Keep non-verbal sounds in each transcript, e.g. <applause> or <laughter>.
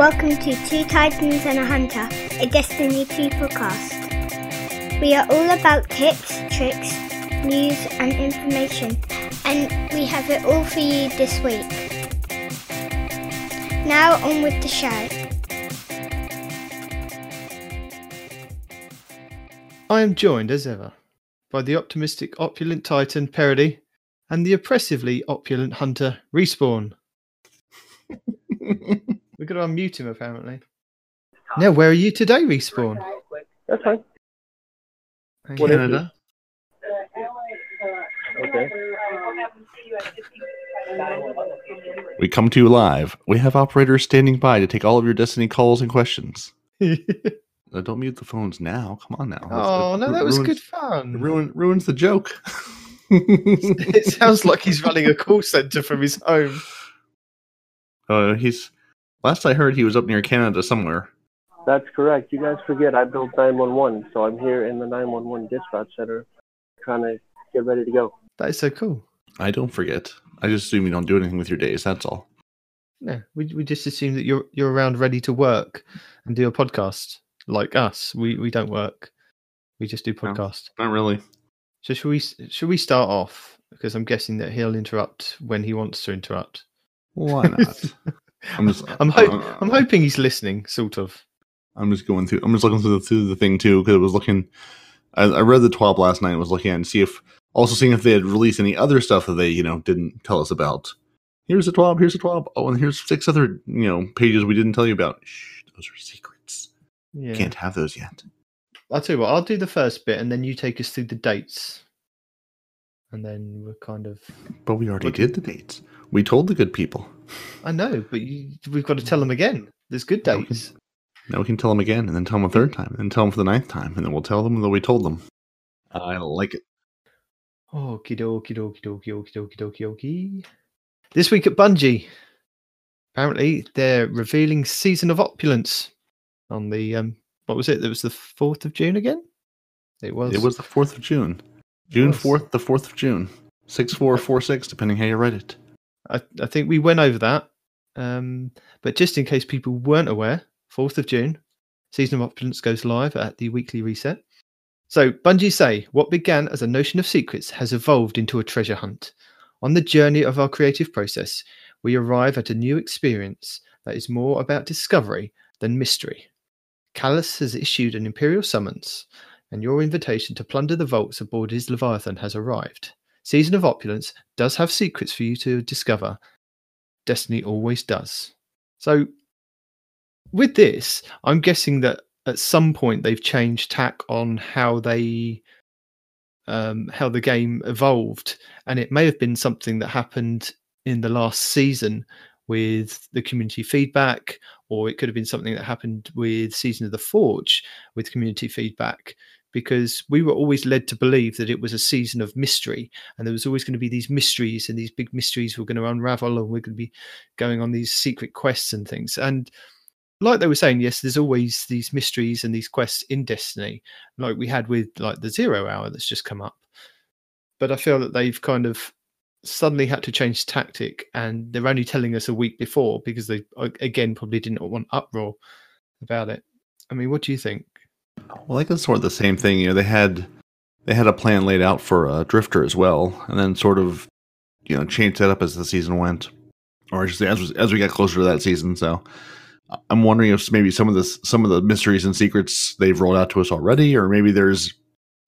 Welcome to Two Titans and a Hunter, a Destiny 2 podcast. We are all about tips, tricks, news, and information, and we have it all for you this week. Now, on with the show. I am joined, as ever, by the optimistic opulent Titan, Parody, and the oppressively opulent Hunter, Respawn. <laughs> We've got to unmute him, apparently. Now, where are you today, Respawn? That's fine. Thank What you. is? Okay. We come to you live. We have operators standing by to take all of your Destiny calls and questions. <laughs> Uh, don't mute the phones now. Come on now. oh, no, that was ruins, good fun. Ruin, ruins the joke. <laughs> it sounds like he's running a call center from his home. uh, he's. Last I heard, he was up near Canada somewhere. That's correct. You guys forget I built 911, so I'm here in the 911 dispatch center trying to get ready to go. That is so cool. I don't forget. I just assume you don't do anything with your days. That's all. No, we we just assume that you're you're around ready to work and do a podcast like us. We we don't work. We just do No. podcast. Not really. So should we should we start off because I'm guessing that he'll interrupt when he wants to interrupt. Why not? <laughs> I'm just. I'm uh, I'm hoping he's listening, sort of. I'm just going through. I'm just looking through the, through the thing too because I was looking. I, I read the twelve last night. and Was looking at and see if also seeing if they had released any other stuff that they you know didn't tell us about. Here's the twelve. Here's the twelve. Oh, and here's six other you know pages we didn't tell you about. Shh, those are secrets. Yeah. Can't have those yet. I'll tell you what. I'll do the first bit, and then you take us through the dates, and then we're kind of. But we already you- did the dates. We told the good people. I know, but you, we've got to tell them again. There's good dates. Now we can tell them again, and then tell them a third time, and then tell them for the ninth time, and then we'll tell them that we told them. I like it. Okie dokie dokie dokie dokie dokie dokie dokie. This week at Bungie, apparently they're revealing Season of Opulence on the um. What was it? It was the fourth of June again. It was. It was the fourth of June, June fourth, the fourth of June, six four four six, depending how you write it. I, I think we went over that. Um, but just in case people weren't aware, 4th of June, Season of Opulence goes live at the weekly reset. So, Bungie say what began as a notion of secrets has evolved into a treasure hunt. On the journey of our creative process, we arrive at a new experience that is more about discovery than mystery. Calus has issued an imperial summons, and your invitation to plunder the vaults aboard his Leviathan has arrived. Season of Opulence does have secrets for you to discover. Destiny always does. So, with this, I'm guessing that at some point they've changed tack on how they um, how the game evolved, and it may have been something that happened in the last season with the community feedback, or it could have been something that happened with Season of the Forge with community feedback. Because we were always led to believe that it was a season of mystery, and there was always going to be these mysteries, and these big mysteries were going to unravel, and we're going to be going on these secret quests and things. And like they were saying, yes, there's always these mysteries and these quests in Destiny, like we had with like the Zero Hour that's just come up. But I feel that they've kind of suddenly had to change tactic, and they're only telling us a week before because they again probably didn't want uproar about it. I mean, what do you think? Well, I guess sort of the same thing. You know, they had they had a plan laid out for uh, Drifter as well, and then sort of you know changed that up as the season went, or just as as we got closer to that season. So I'm wondering if maybe some of this some of the mysteries and secrets they've rolled out to us already, or maybe there's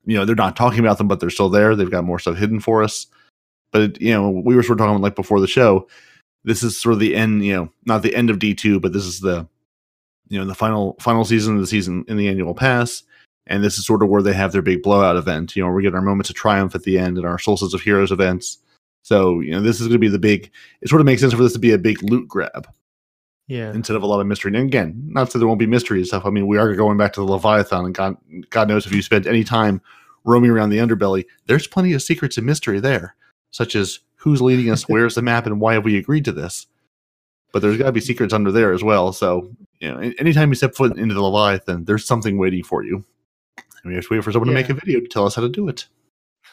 you know they're not talking about them, but they're still there. They've got more stuff hidden for us. But you know, we were sort of talking like before the show. This is sort of the end. You know, not the end of D two, but this is the you know in the final final season of the season in the annual pass. And this is sort of where they have their big blowout event. You know we get our moments of triumph at the end and our solstice of heroes events. So you know this is going to be the big it sort of makes sense for this to be a big loot grab. Yeah, instead of a lot of mystery. And again not that there won't be mystery and stuff. I mean we are going back to the leviathan. And god, god knows if you spent any time roaming around the underbelly there's plenty of secrets and mystery there such as who's leading us <laughs> where's the map and why have we agreed to this but there's got to be secrets under there as well. So, you know, anytime you step foot into the Leviathan, there's something waiting for you. And we have to wait for someone to make a video to tell us how to do it.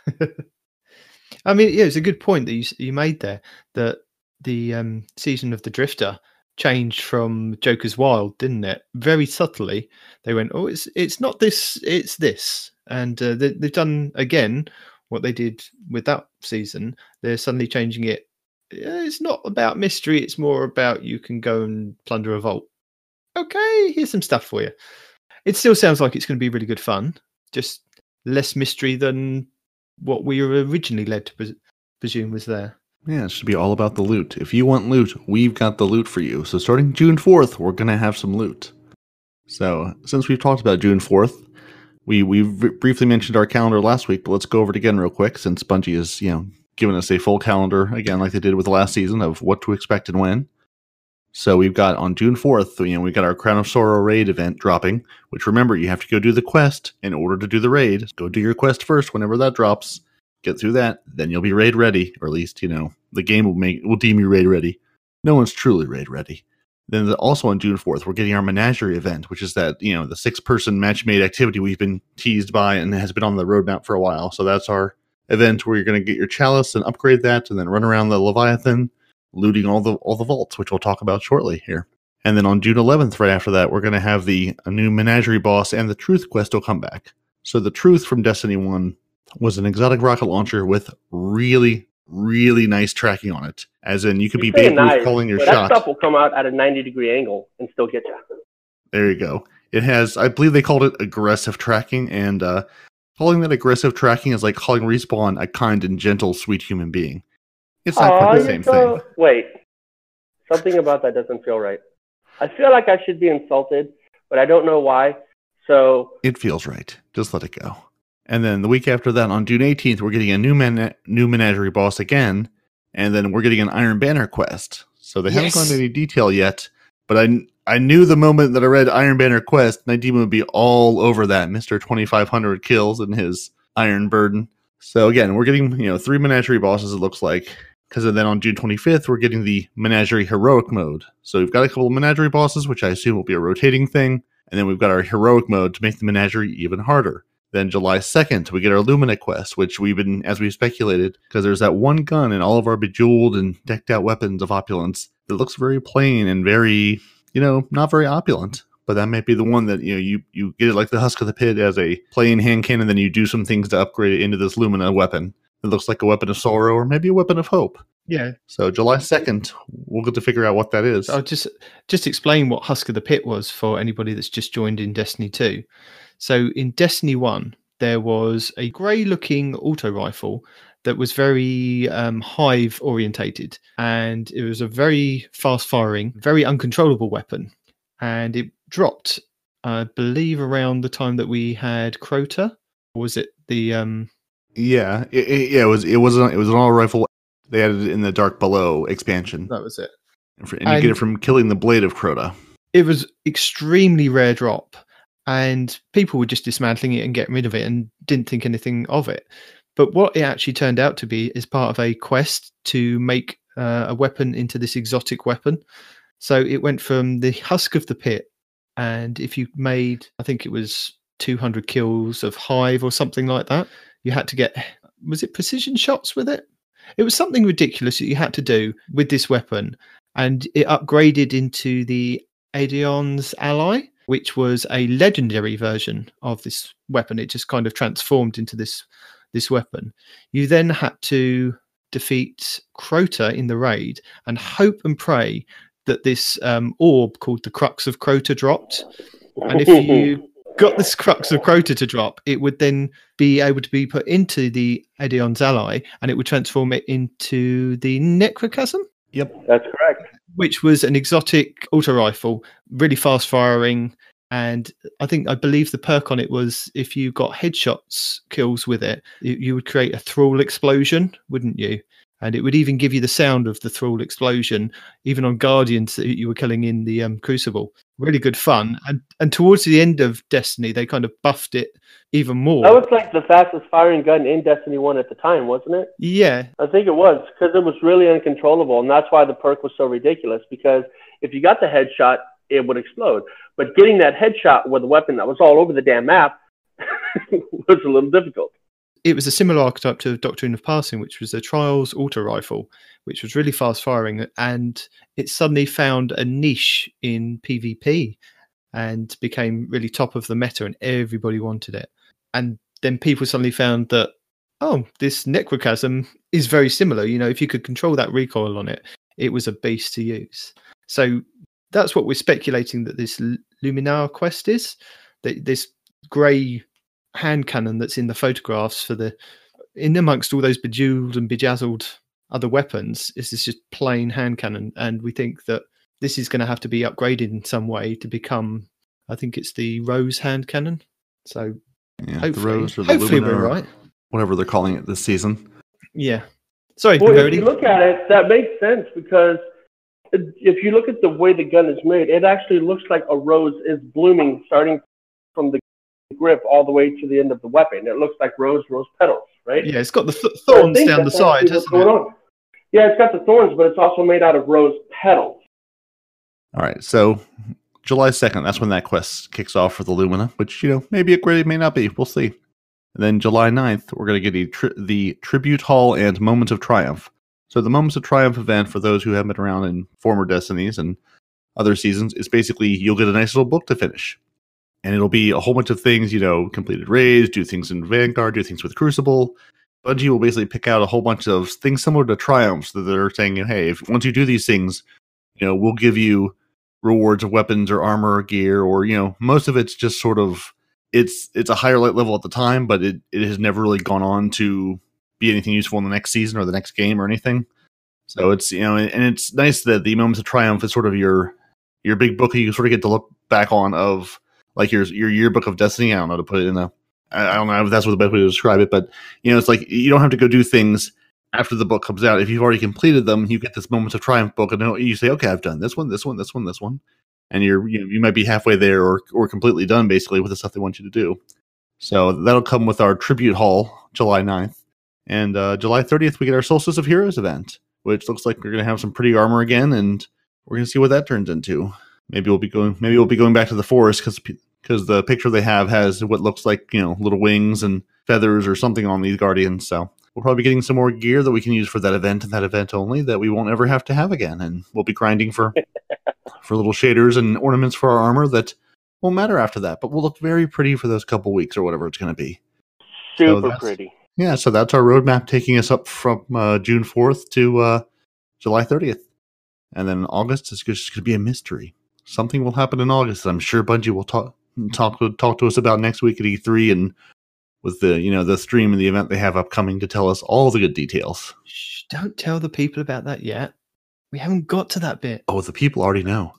<laughs> I mean, yeah, it's a good point that you you made there that the um, season of the Drifter changed from Joker's Wild, didn't it? Very subtly, they went, "Oh, it's it's not this, it's this," and uh, they, they've done again what they did with that season. They're suddenly changing it. "Yeah, It's not about mystery; it's more about you can go and plunder a vault. Okay, here's some stuff for you. It still sounds like it's going to be really good fun. Just less mystery than what we were originally led to pres- presume was there. Yeah, it should be all about the loot. If you want loot, we've got the loot for you. So starting June 4th, we're going to have some loot. So, since we've talked about June 4th, we we briefly mentioned our calendar last week, but let's go over it again real quick since Bungie is, you know, giving us a full calendar again like they did with the last season of what to expect and when. So we've got on June 4th, you know, we got our Crown of Sorrow raid event dropping, which remember, you have to go do the quest in order to do the raid. Go do your quest first whenever that drops. Get through that, then you'll be raid ready, or at least, you know, the game will make will deem you raid ready. No one's truly raid ready. Then the, also on June 4th, we're getting our menagerie event, which is that, you know, the six person match made activity we've been teased by and has been on the roadmap for a while. So that's our event where you're going to get your chalice and upgrade that and then run around the Leviathan looting all the all the vaults, which we'll talk about shortly here. And then on June 11th, right after that, we're going to have the a new menagerie boss and the truth quest will come back. So the truth from Destiny 1 was an exotic rocket launcher with really, really nice tracking on it. As in, you could be You say Babe nice, calling your but shot. That stuff will come out at a 90 degree angle and still get you. There you go. It has, I believe they called it aggressive tracking, and uh, calling that aggressive tracking is like calling Respawn a kind and gentle, sweet human being. It's not Aw, quite the same so- thing. Wait, something about that doesn't feel right. I feel like I should be insulted, but I don't know why. So It feels right. Just let it go. And then the week after that, on June 18th, we're getting a new man- new menagerie boss again, and then we're getting an Iron Banner quest. So they haven't gone into any detail yet, but I I knew the moment that I read Iron Banner quest, Nadim would be all over that Mister 2500 kills and his Iron Burden. So again, we're getting you know three menagerie bosses. It looks like because then on June 25th, we're getting the menagerie heroic mode. So we've got a couple of menagerie bosses, which I assume will be a rotating thing, and then we've got our heroic mode to make the menagerie even harder. Then July 2nd, we get our Lumina quest, which we've been, as we speculated, because there's that one gun in all of our bejeweled and decked out weapons of opulence that looks very plain and very, you know, not very opulent. But that might be the one that, you know, you, you get it like the Husk of the Pit as a plain hand cannon, then you do some things to upgrade it into this Lumina weapon. It looks like a weapon of sorrow or maybe a weapon of hope. Yeah, So July 2nd, we'll get to figure out what that is. I'll just just explain what Husk of the Pit was for anybody that's just joined in Destiny 2. So in Destiny 1, there was a grey looking auto rifle that was very um, hive orientated and it was a very fast firing, very uncontrollable weapon. And it dropped, I believe, around the time that we had Crota. Or was it the um Yeah, it, it- yeah, it was it was an, it was an all rifle. They added it in the Dark Below expansion, that was it. and, for- and you get it from killing the blade of Crota. it was extremely rare drop and people were just dismantling it and getting rid of it and didn't think anything of it but what it actually turned out to be is part of a quest to make uh, a weapon into this exotic weapon so it went from the husk of the pit and if you made i think it was 200 kills of hive or something like that you had to get was it precision shots with it it was something ridiculous that you had to do with this weapon and it upgraded into the Aeon's ally, which was a legendary version of this weapon. It just kind of transformed into this this weapon. You then had to defeat Crota in the raid and hope and pray that this um, orb called the Crux of Crota dropped. And if you <laughs> got this Crux of Crota to drop, it would then be able to be put into the Aeon's ally and it would transform it into the Necrochasm Yep. That's correct. which was an exotic auto rifle, really fast firing. And I think I believe the perk on it was if you got headshots kills with it, you, you would create a thrall explosion, wouldn't you? And it would even give you the sound of the thrall explosion, even on guardians that you were killing in the um, Crucible. Really good fun. And and towards the end of Destiny, they kind of buffed it even more. That was like the fastest firing gun in Destiny 1 at the time, wasn't it? yeah, I think it was because it was really uncontrollable, and that's why the perk was so ridiculous. Because if you got the headshot, it would explode. But getting that headshot with a weapon that was all over the damn map <laughs> was a little difficult. it was a similar archetype to the Doctrine of Passing, which was a Trials auto rifle, which was really fast firing, and it suddenly found a niche in PvP and became really top of the meta, and everybody wanted it. And then people suddenly found that oh, this necrochasm is very similar. You know, if you could control that recoil on it, it was a beast to use. So that's what we're speculating that this Lumina quest is. That this grey hand cannon that's in the photographs for the in amongst all those bejeweled and bejazzled other weapons is this just plain hand cannon, and we think that this is going to have to be upgraded in some way to become. I think it's the rose hand cannon. So Yeah, hopefully, the Rose or the hopefully Lumina we're right. whatever they're calling it this season. Yeah. Sorry, Well, if you look at it, that makes sense because it- if you look at the way the gun is made, it actually looks like a rose is blooming starting from the grip all the way to the end of the weapon. It looks like rose, rose petals, right? Yeah, it's got the th- thorns think down the side, hasn't it? Yeah, it's got the thorns, but it's also made out of rose petals. All right, so July 2nd, that's when that quest kicks off for the Lumina, which, you know, maybe it upgraded, may not be. We'll see. And then July 9th, we're going to get a tri- the Tribute Hall and Moments of Triumph. So the Moments of Triumph event, for those who haven't been around in former Destinies and other seasons, is basically you'll get a nice little book to finish. And it'll be a whole bunch of things, you know, completed raids, do things in Vanguard, do things with Crucible. Bungie will basically pick out a whole bunch of things similar to Triumphs that they're saying, hey, if once you do these things, you know, we'll give you rewards of weapons or armor or gear or you know most of it's just sort of it's it's a higher light level at the time but it, it has never really gone on to be anything useful in the next season or the next game or anything so it's you know and it's nice that the moments of triumph is sort of your your big book you sort of get to look back on of like your your yearbook of destiny i don't know to put it in a i I don't know if that's what the best way to describe it but you know it's like you don't have to go do things after the book comes out, if you've already completed them, you get this moments of triumph book, and you say, "Okay, I've done this one, this one, this one, this one," and you're you, know, you might be halfway there or or completely done basically with the stuff they want you to do. So that'll come with our tribute hall July 9th. And uh, July 30th we get our Solstice of Heroes event, which looks like we're going to have some pretty armor again, and we're going to see what that turns into. Maybe we'll be going. Maybe we'll be going back to the forest because because the picture they have has what looks like you know little wings and feathers or something on these guardians. So we'll probably be getting some more gear that we can use for that event and that event only that we won't ever have to have again. And we'll be grinding for <laughs> for little shaders and ornaments for our armor that won't matter after that, but will look very pretty for those couple weeks or whatever it's going to be. Super that's- pretty. Yeah, so that's our roadmap taking us up from uh, June 4th to uh, July 30th. And then August is just going to be a mystery. Something will happen in August. I'm sure Bungie will talk talk talk to us about next week at E3 and with the you know the stream and the event they have upcoming to tell us all the good details. Shh, don't tell the people about that yet. We haven't got to that bit. Oh, the people already know.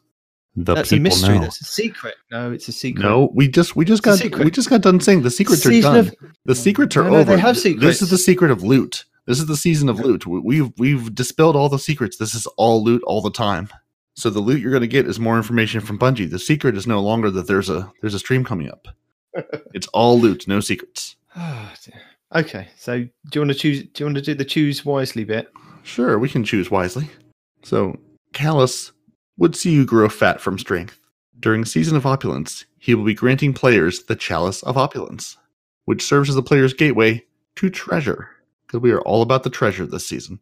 The That's a mystery. know. That's a secret. No, it's a secret. No, we just we just It's got we just got done saying the secrets are Season done. of- the secrets are No, no, over. they have secrets. This is the secret of loot. This is the season of loot. We- We've we've dispelled all the secrets. This is all loot all the time. So the loot you're going to get is more information from Bungie. The secret is no longer that there's a there's a stream coming up. <laughs> it's all loot, no secrets. Oh, <sighs> okay, so do you want to choose? Do you want to do the choose wisely bit? Sure, we can choose wisely. So Calus would see you grow fat from strength. During Season of Opulence, he will be granting players the Chalice of Opulence, which serves as the player's gateway to treasure, because we are all about the treasure this season.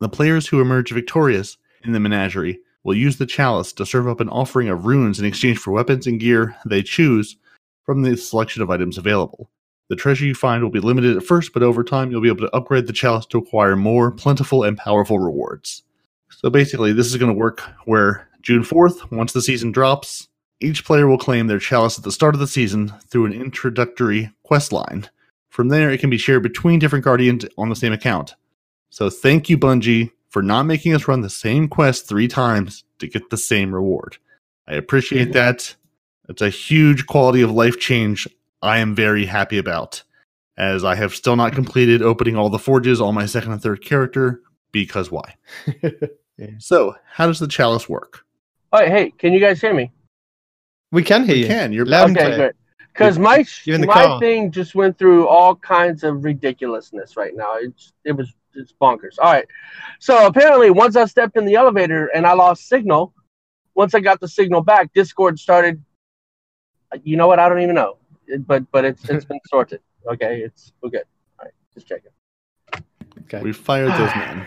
The players who emerge victorious in the menagerie will use the chalice to serve up an offering of runes in exchange for weapons and gear they choose from the selection of items available. The treasure you find will be limited at first, but over time you'll be able to upgrade the chalice to acquire more plentiful and powerful rewards. So basically, this is going to work where June 4th, once the season drops, each player will claim their chalice at the start of the season through an introductory quest line. From there, it can be shared between different guardians on the same account. So thank you, Bungie, for not making us run the same quest three times to get the same reward. I appreciate that. It's a huge quality of life change I am very happy about, as I have still not completed opening all the forges on my second and third character, because why? <laughs> So, how does the chalice work? Oh, hey, can you guys hear me? we can hear You you. can. You're Loud and okay, clear. good. Because my You're in the my car. thing just went through all kinds of ridiculousness right now. It's it was it's bonkers. All right. So apparently, once I stepped in the elevator and I lost signal, once I got the signal back, Discord started. You know what? I don't even know, It- but but it's it's been <laughs> sorted. Okay, it's we're good. All right. Just checking. Okay. We fired those men.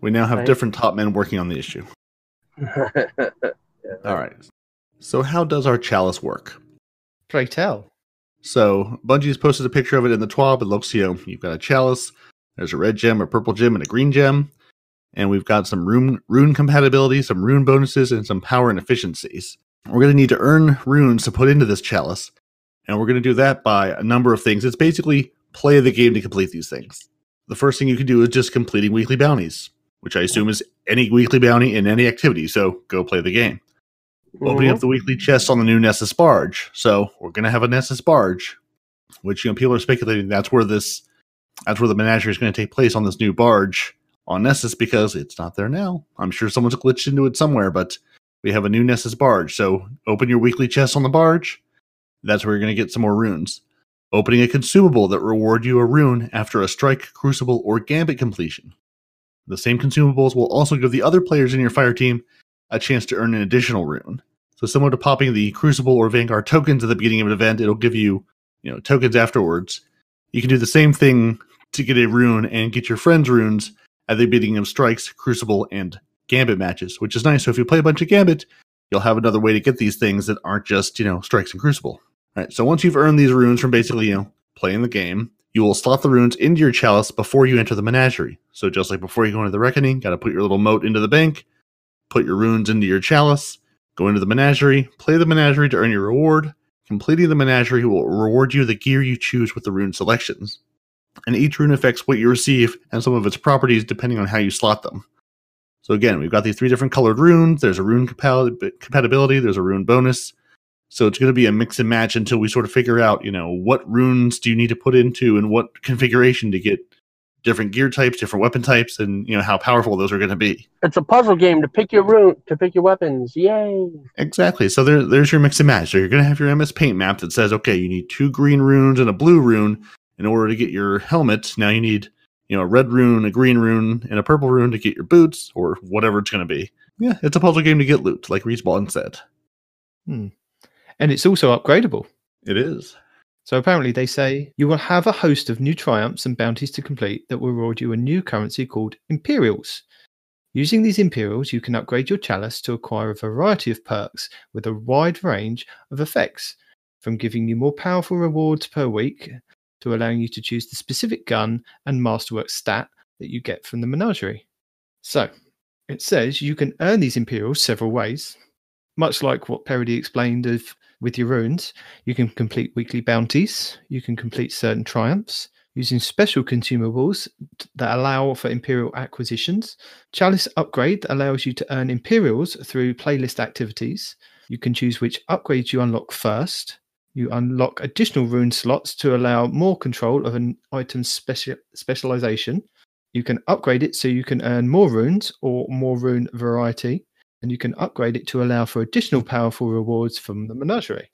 We now have Right. different top men working on the issue. <laughs> All right. So how does our chalice work? Pray tell. So Bungie's posted a picture of it in the TWAB. It looks, you know, you've got a chalice. There's a red gem, a purple gem, and a green gem. And we've got some rune rune compatibility, some rune bonuses, and some power and efficiencies. We're going to need to earn runes to put into this chalice. And we're going to do that by a number of things. It's basically play the game to complete these things. The first thing you can do is just completing weekly bounties, which I assume is any weekly bounty in any activity. So go play the game. Opening up mm-hmm. the weekly chest on the new Nessus barge. So we're going to have a Nessus barge, which you know people are speculating that's where this that's where the menagerie is going to take place on this new barge on Nessus because it's not there now. I'm sure someone's glitched into it somewhere, but we have a new Nessus barge. So open your weekly chest on the barge. That's where you're going to get some more runes. Opening a consumable that reward you a rune after a strike, crucible, or gambit completion. The same consumables will also give the other players in your fire team a chance to earn an additional rune. So similar to popping the Crucible or Vanguard tokens at the beginning of an event, it'll give you, you know, tokens afterwards. You can do the same thing to get a rune and get your friends runes at the beginning of strikes, Crucible, and Gambit matches, which is nice. So if you play a bunch of Gambit, you'll have another way to get these things that aren't just, you know, strikes and Crucible. All right. So once you've earned these runes from basically, you know, playing the game, you will slot the runes into your chalice before you enter the menagerie. So just like before you go into the reckoning, got to put your little mote into the bank, put your runes into your chalice, go into the menagerie, play the menagerie to earn your reward. Completing the menagerie will reward you the gear you choose with the rune selections. And each rune affects what you receive and some of its properties depending on how you slot them. So again, we've got these three different colored runes. There's a rune compa- compatibility, there's a rune bonus. So it's going to be a mix and match until we sort of figure out, you know, what runes do you need to put into and what configuration to get different gear types, different weapon types, and you know how powerful those are going to be. It's a puzzle game to pick your route, to pick your weapons. Yay! Exactly. So there, there's your mix and match. So you're going to have your MS Paint map that says, okay, you need two green runes and a blue rune in order to get your helmet. Now you need, you know, a red rune, a green rune, and a purple rune to get your boots or whatever it's going to be. Yeah, it's a puzzle game to get loot, like Respawn said. Hmm. And it's also upgradable. It is. So apparently they say you will have a host of new triumphs and bounties to complete that will reward you a new currency called Imperials. Using these Imperials, you can upgrade your chalice to acquire a variety of perks with a wide range of effects, from giving you more powerful rewards per week to allowing you to choose the specific gun and masterwork stat that you get from the menagerie. So, it says you can earn these Imperials several ways, much like what Parody explained of with your runes. You can complete weekly bounties, you can complete certain triumphs using special consumables that allow for Imperial acquisitions. Chalice upgrade that allows you to earn Imperials through playlist activities. You can choose which upgrades you unlock first. You unlock additional rune slots to allow more control of an item's speci- specialization. You can upgrade it so you can earn more runes or more rune variety and you can upgrade it to allow for additional powerful rewards from the menagerie.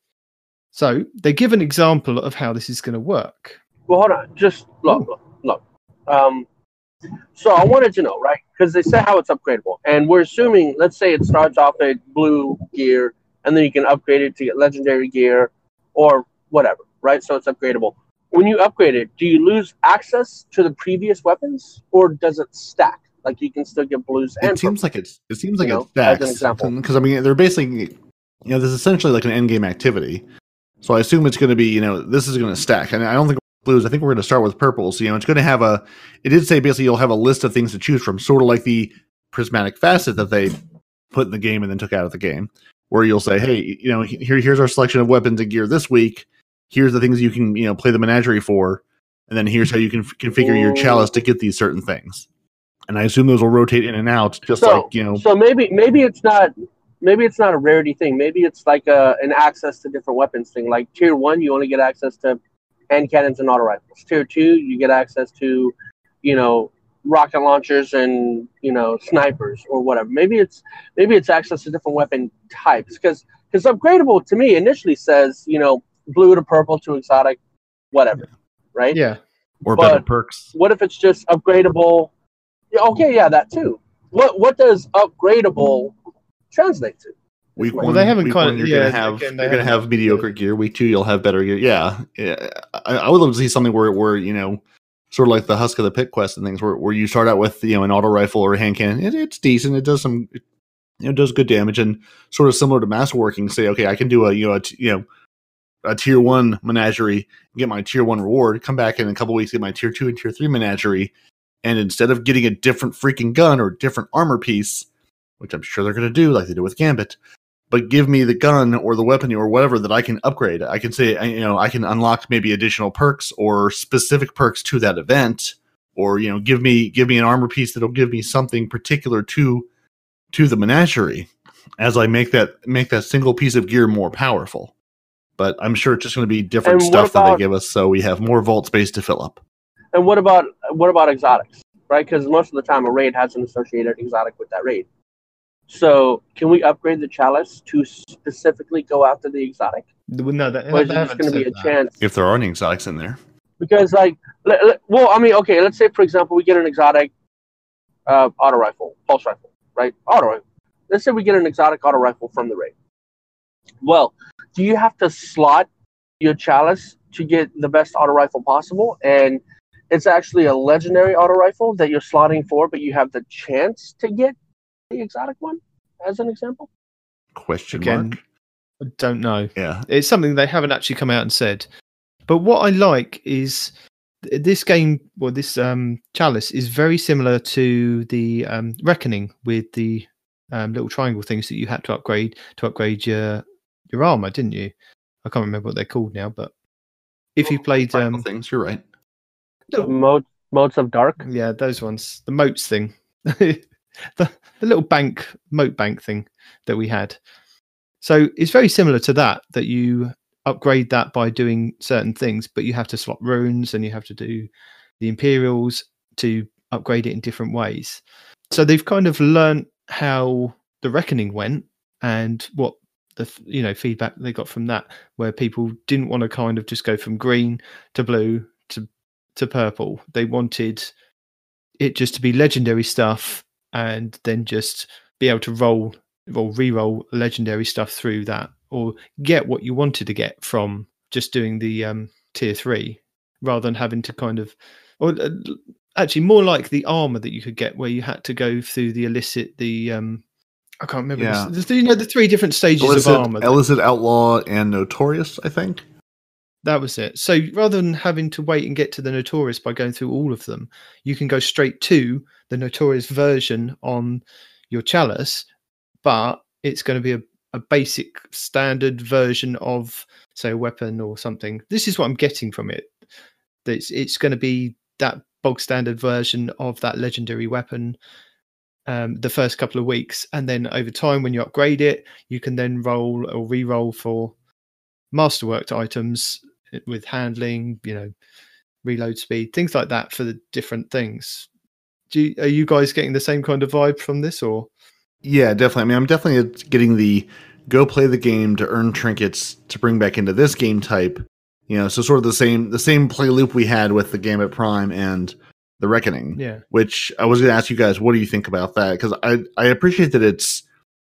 So they give an example of how this is going to work. Well, hold on. Just look, look, look. Um, so I wanted to know, right? Because they said how it's upgradable, and we're assuming, let's say it starts off at blue gear, and then you can upgrade it to get legendary gear, or whatever, right? So it's upgradable. When you upgrade it, do you lose access to the previous weapons, or does it stack? Like you can still get blues and It seems like it's. It seems like You it know, as stacks because I mean they're basically, you know, this is essentially like an end game activity. So I assume it's going to be, you know, this is going to stack, and I don't think blues. I think we're going to start with purples. You know, it's going to have a. It did say basically you'll have a list of things to choose from, sort of like the prismatic facet that they put in the game and then took out of the game, where you'll say, hey, you know, here here's our selection of weapons and gear this week. Here's the things you can, you know, play the menagerie for, and then here's how you can f- configure your chalice to get these certain things. And I assume those will rotate in and out, just So- like you know. So maybe maybe it's not maybe it's not a rarity thing. Maybe it's like a, an access to different weapons thing. Like tier one, you only get access to hand cannons and auto rifles. Tier two, you get access to, you know, rocket launchers and you know snipers or whatever. Maybe it's maybe it's access to different weapon types because because upgradable to me initially says you know blue to purple to exotic, whatever, right? Yeah. or but- better perks. What if it's just upgradable? Yeah, okay, yeah, that too. What what does upgradable translate to? Week Well, one, they haven't week kind one, you're yeah, gonna have again, they you're gonna haven't- have mediocre gear. Week two, you'll have better gear. Yeah, yeah. I, I would love to see something where where you know sort of like the Husk of the Pit quest and things, where, where you start out with you know an auto rifle or a hand cannon. It, it's decent. It does some, you know, it does good damage, and sort of similar to masterworking. Say, okay, I can do a you know a t- you know a tier one menagerie, get my tier one reward, come back in a couple weeks, get my tier two and tier three menagerie, and instead of getting a different freaking gun or different armor piece, which I'm sure they're going to do like they did with Gambit, but give me the gun or the weapon or whatever that I can upgrade. I can say, you know, I can unlock maybe additional perks or specific perks to that event, or you know, give me give me an armor piece that'll give me something particular to to the menagerie as I make that make that single piece of gear more powerful. But I'm sure it's just going to be different And stuff that they give us, so we have more vault space to fill up. And what about what about exotics, right? Because most of the time a raid has an associated exotic with that raid. So can we upgrade the chalice to specifically go after the exotic, no, that, or is it just going to be a that. chance? If there are any exotics in there, Because like, let, let- well, I mean, okay, let's say for example we get an exotic uh, auto rifle, pulse rifle, right? Auto rifle. Let's say we get an exotic auto rifle from the raid. Well, do you have to slot your chalice to get the best auto rifle possible? And it's actually a legendary auto rifle that you're slotting for, but you have the chance to get the exotic one, as an example. question Again, mark. I don't know. Yeah, It's something they haven't actually come out and said. But what I like is this game, well, this um, chalice is very similar to the um, Reckoning with the um, little triangle things that you had to upgrade to upgrade your your armor, didn't you? I can't remember what they're called now, but if you played, um, things. You're right. Little- Mode, modes of dark. yeah, those ones, the motes thing, <laughs> the the little bank mote bank thing that we had. So it's very similar to that. That you upgrade that by doing certain things, but you have to swap runes and you have to do the Imperials to upgrade it in different ways. So they've kind of learnt how the reckoning went and what the you know feedback they got from that, where people didn't want to kind of just go from green to blue to purple. They wanted it just to be legendary stuff and then just be able to roll or re-roll legendary stuff through that or get what you wanted to get from just doing the um, tier three rather than having to kind of or uh, actually more like the armor that you could get where you had to go through the illicit the um I can't remember Yeah. the, the, you know the three different stages Illicit, of armor illicit outlaw and notorious. I think. That was it. So rather than having to wait and get to the Notorious by going through all of them, you can go straight to the Notorious version on your chalice, but it's going to be a, a basic standard version of, say, a weapon or something. This is what I'm getting from it. It's, it's going to be that bog standard version of that legendary weapon um, the first couple of weeks. And then over time, when you upgrade it, you can then roll or re roll for masterworked items with handling, you know, reload speed, things like that for the different things. Do you, are you guys getting the same kind of vibe from this, or Yeah, definitely. I mean, I'm definitely getting the go play the game to earn trinkets to bring back into this game type. You know, so sort of the same the same play loop we had with the Gambit Prime and the Reckoning. yeah, Which I was going to ask you guys, what do you think about that? Because I I appreciate that it's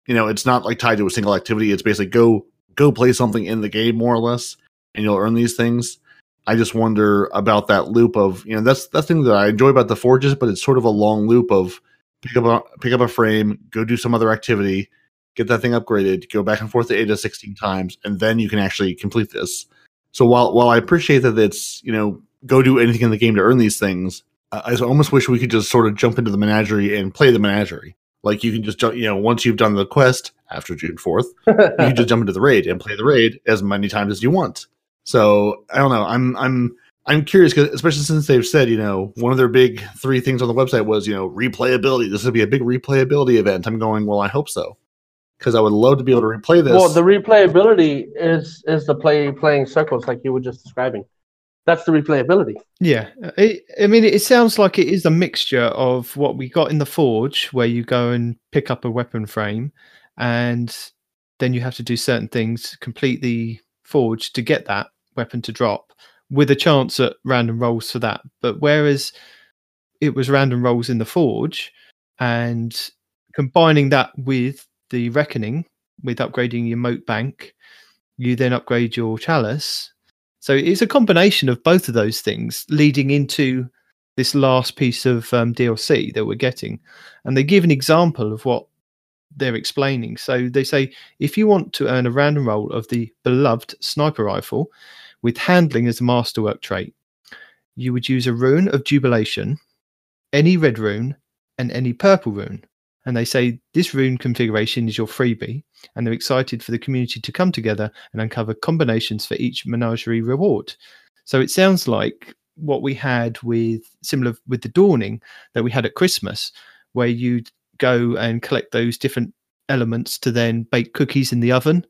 you know it's not like tied to a single activity. It's basically go go play something in the game more or less, and you'll earn these things. I just wonder about that loop of you know that's that's the thing that I enjoy about the forges, but it's sort of a long loop of pick up a pick up a frame, go do some other activity, get that thing upgraded, go back and forth to Ada sixteen times, and then you can actually complete this. So while while I appreciate that it's you know go do anything in the game to earn these things, I I almost wish we could just sort of jump into the menagerie and play the menagerie. Like you can just jump, you know, once you've done the quest after June fourth, you can just <laughs> jump into the raid and play the raid as many times as you want. So I don't know. I'm I'm I'm curious because especially since they've said you know one of their big three things on the website was you know replayability. This would be a big replayability event. I'm going. Well, I hope so, because I would love to be able to replay this. Well, the replayability is is the play playing circles like you were just describing. That's the replayability. yeah. It, I mean, it sounds like it is a mixture of what we got in the forge, where you go and pick up a weapon frame, and then you have to do certain things, complete the forge to get that weapon to drop, with a chance at random rolls for that. But whereas it was random rolls in the forge, and combining that with the reckoning, with upgrading your mote bank, you then upgrade your chalice. So it's a combination of both of those things leading into this last piece of um, DLC that we're getting, and they give an example of what they're explaining. So they say if you want to earn a random roll of the beloved sniper rifle with handling as a masterwork trait, you would use a rune of jubilation, any red rune, and any purple rune. And they say this rune configuration is your freebie, and they're excited for the community to come together and uncover combinations for each menagerie reward. So it sounds like what we had with similar with the dawning that we had at Christmas, where you'd go and collect those different elements to then bake cookies in the oven,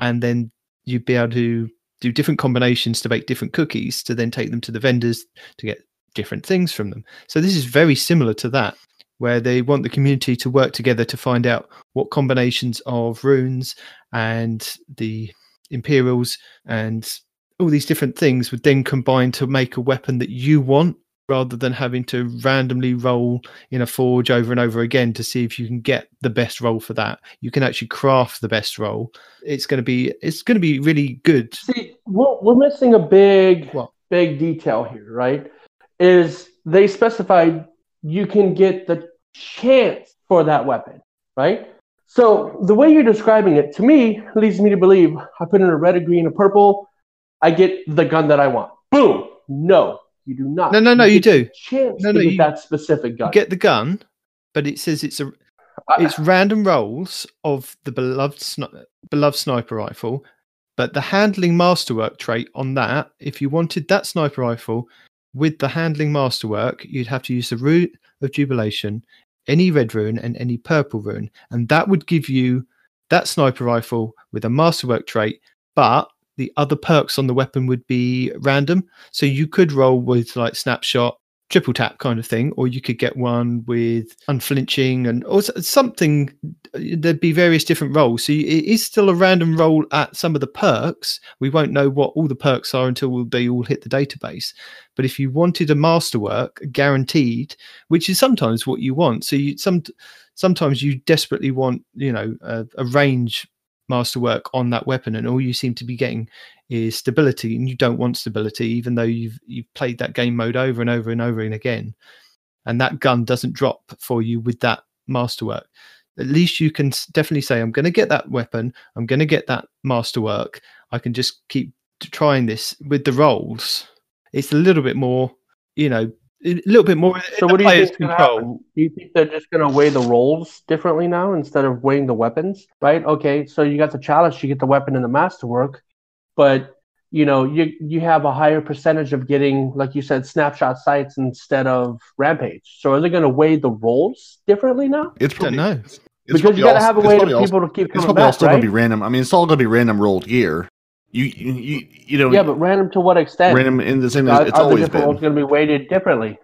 and then you'd be able to do different combinations to make different cookies to then take them to the vendors to get different things from them. So this is very similar to that, where they want the community to work together to find out what combinations of runes and the imperials and all these different things would then combine to make a weapon that you want rather than having to randomly roll in a forge over and over again to see if you can get the best roll for that. You can actually craft the best roll. It's going to be it's going to be really good. See, we're, we're missing a big, What? big detail here, right? Is they specified you can get the chance for that weapon, right? So the way you're describing it to me leads me to believe I put in a red, a green, a purple, I get the gun that I want. Boom. No, you do not. No, no, no, you get do. Chance No, to no, get you- that specific gun. you get the gun but it says it's a it's random rolls of the beloved sni- beloved sniper rifle but the handling masterwork trait on that if you wanted that sniper rifle with the handling masterwork you'd have to use the root of jubilation any red rune and any purple rune. And that would give you that sniper rifle with a masterwork trait but the other perks on the weapon would be random. So you could roll with like snapshot triple tap kind of thing, or you could get one with unflinching and or something. Uh, there'd be various different rolls. So it is still a random roll at some of the perks. We won't know what all the perks are until they all hit the database. But if you wanted a masterwork guaranteed, which is sometimes what you want, so you some sometimes you desperately want you know a, a range masterwork on that weapon, and all you seem to be getting is stability and you don't want stability even though you've you've played that game mode over and over and over and again. And that gun doesn't drop for you with that masterwork at least you can definitely say i'm going to get that weapon. I'm going to get that masterwork i can just keep trying this. With the rolls it's a little bit more you know a little bit more so what do you player's think gonna control happen? Do you think they're just going to weigh the rolls differently now instead of weighing the weapons? Right? Okay, so you got the chalice, you get the weapon and the masterwork, but you know you you have a higher percentage of getting, like you said, snapshot sights instead of rampage. So are they going to weigh the rolls differently now? It's don't probably, know it's because you got to also- have a way for also- people to keep coming It's coming probably all still right? gonna be random. I mean, it's all gonna be random rolled gear. You you you, you know yeah, but random to what extent? random in the same as it's are always different rolls been. going to be weighted differently?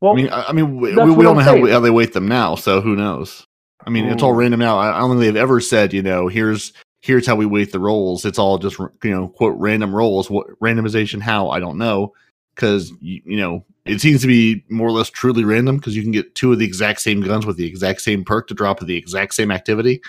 Well, I mean, I, I mean, we, we, don't know how, how they weight them now, so who knows? I mean, it's all hmm. random now. I I don't think they've ever said, you know, here's here's how we weight the rolls. It's all just you know, quote random rolls. What randomization? How I don't know, because you, you know it seems to be more or less truly random because you can get two of the exact same guns with the exact same perk to drop at the exact same activity.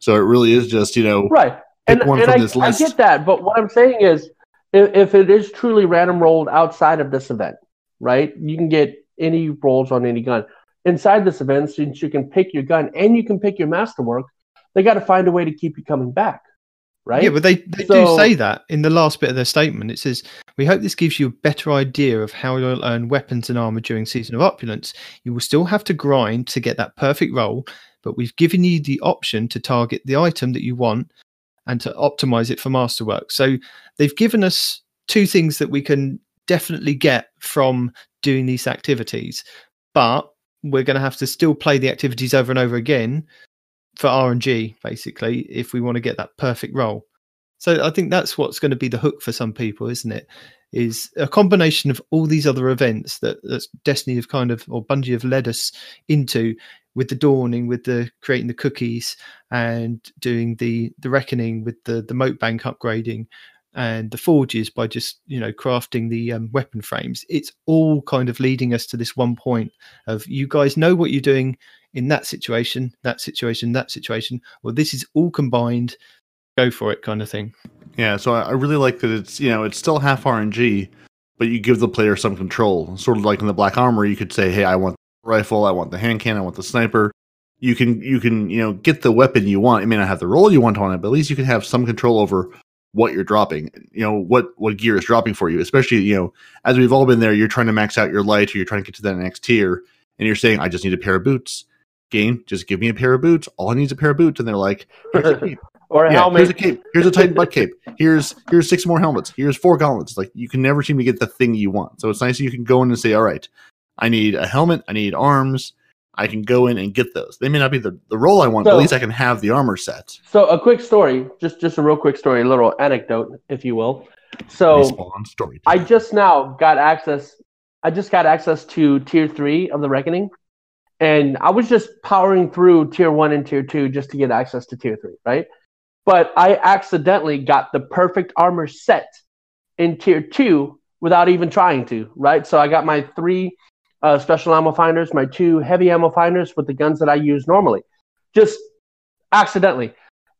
So it really is just you know Right. And, one and from I, this I get that, but what I'm saying is, if, if it is truly random rolled outside of this event, right? You can get any rolls on any gun. Inside this event, since you can pick your gun and you can pick your masterwork, they got to find a way to keep you coming back, right? Yeah, but they, they do say that in the last bit of their statement. It says, We hope this gives you a better idea of how you'll earn weapons and armor during Season of Opulence. You will still have to grind to get that perfect roll, but we've given you the option to target the item that you want and to optimize it for masterwork. So they've given us two things that we can definitely get from doing these activities, but we're going to have to still play the activities over and over again for RNG, basically, if we want to get that perfect roll. So I think that's what's going to be the hook for some people, isn't it? Is a combination of all these other events that that Destiny have kind of or Bungie have led us into with the dawning, with the creating the cookies and doing the the reckoning with the the mote bank upgrading and the forges by just you know crafting the um, weapon frames. It's all kind of leading us to this one point of you guys know what you're doing in that situation, that situation, that situation. Well, this is all combined. Go for it, kind of thing. Yeah, so I, really like that it's you know it's still half RNG, but you give the player some control. Sort of like in the Black Armor, you could say, "Hey, I want rifle, I want the hand cannon, I want the sniper." You can you can you know get the weapon you want. It may not have the roll you want on it, but at least you can have some control over what you're dropping. You know what what gear is dropping for you. Especially you know as we've all been there, you're trying to max out your light, or you're trying to get to that next tier, and you're saying, "I just need a pair of boots." Game, just give me a pair of boots. All I need is a pair of boots, and they're like, "Here's a <laughs> cape. Or a Yeah, helmet. here's a cape. Here's a Titan butt cape. Here's here's six more helmets. Here's four gauntlets. Like you can never seem to get the thing you want. So it's nice you can go in and say, all right, I need a helmet. I need arms. I can go in and get those. They may not be the, the roll I want, but at least I can have the armor set. So a quick story, just just a real quick story, a little anecdote, if you will. So. I just now got access. I just got access to tier three of the Reckoning, and I was just powering through tier one and tier two just to get access to tier three, right? But I accidentally got the perfect armor set in tier two without even trying to, right? So I got my three uh, special ammo finders, my two heavy ammo finders with the guns that I use normally, just accidentally.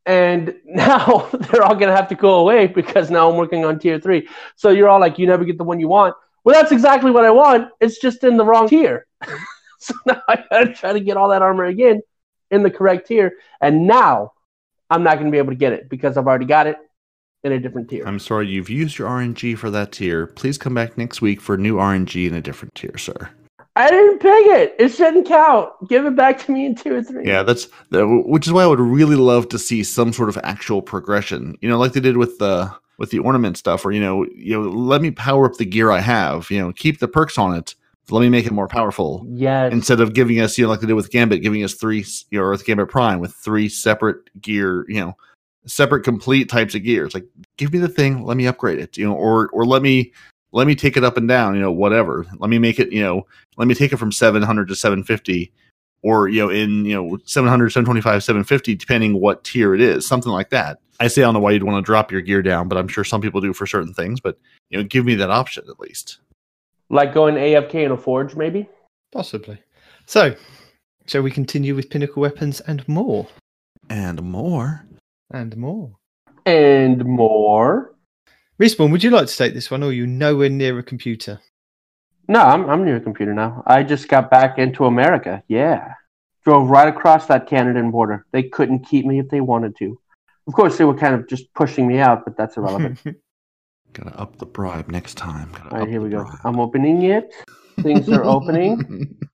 And <laughs> now <laughs> they're all going to have to go away because now I'm working on tier three. So you're all like, you never get the one you want. Well, that's exactly what I want. It's just in the wrong tier. <laughs> so now I gotta try to get all that armor again in the correct tier. And now I'm not going to be able to get it because I've already got it in a different tier. I'm sorry, you've used your RNG for that tier. Please come back next week for new RNG in a different tier, sir. I didn't pick it. It shouldn't count. Give it back to me in two or three. Yeah, that's that, which is why I would really love to see some sort of actual progression. You know, like they did with the with the ornament stuff, where you know, you know, let me power up the gear I have. You know, keep the perks on it. Let me make it more powerful Yes. instead of giving us, you know, like they did with Gambit, giving us three, you know, or with Gambit Prime with three separate gear, you know, separate complete types of gears. Like, give me the thing, let me upgrade it, you know, or or let me let me take it up and down, you know, whatever. Let me make it, you know, let me take it from 700 to 750 or, you know, in, you know, 700, 725, 750, depending what tier it is, something like that. I say I don't know why you'd want to drop your gear down, but I'm sure some people do for certain things, but, you know, give me that option at least. like going AFK in a forge, maybe? Possibly. So, shall we continue with pinnacle weapons and more? And more. And more. And more. Respawn, would you like to take this one, or are you nowhere near a computer? No, I'm, I'm near a computer now. I just got back into America. Yeah. Drove right across that Canadian border. They couldn't keep me if they wanted to. Of course, they were kind of just pushing me out, but that's irrelevant. <laughs> Gotta up the bribe next time. Gotta All right, here we go. bribe. I'm opening it. Things are opening. <laughs>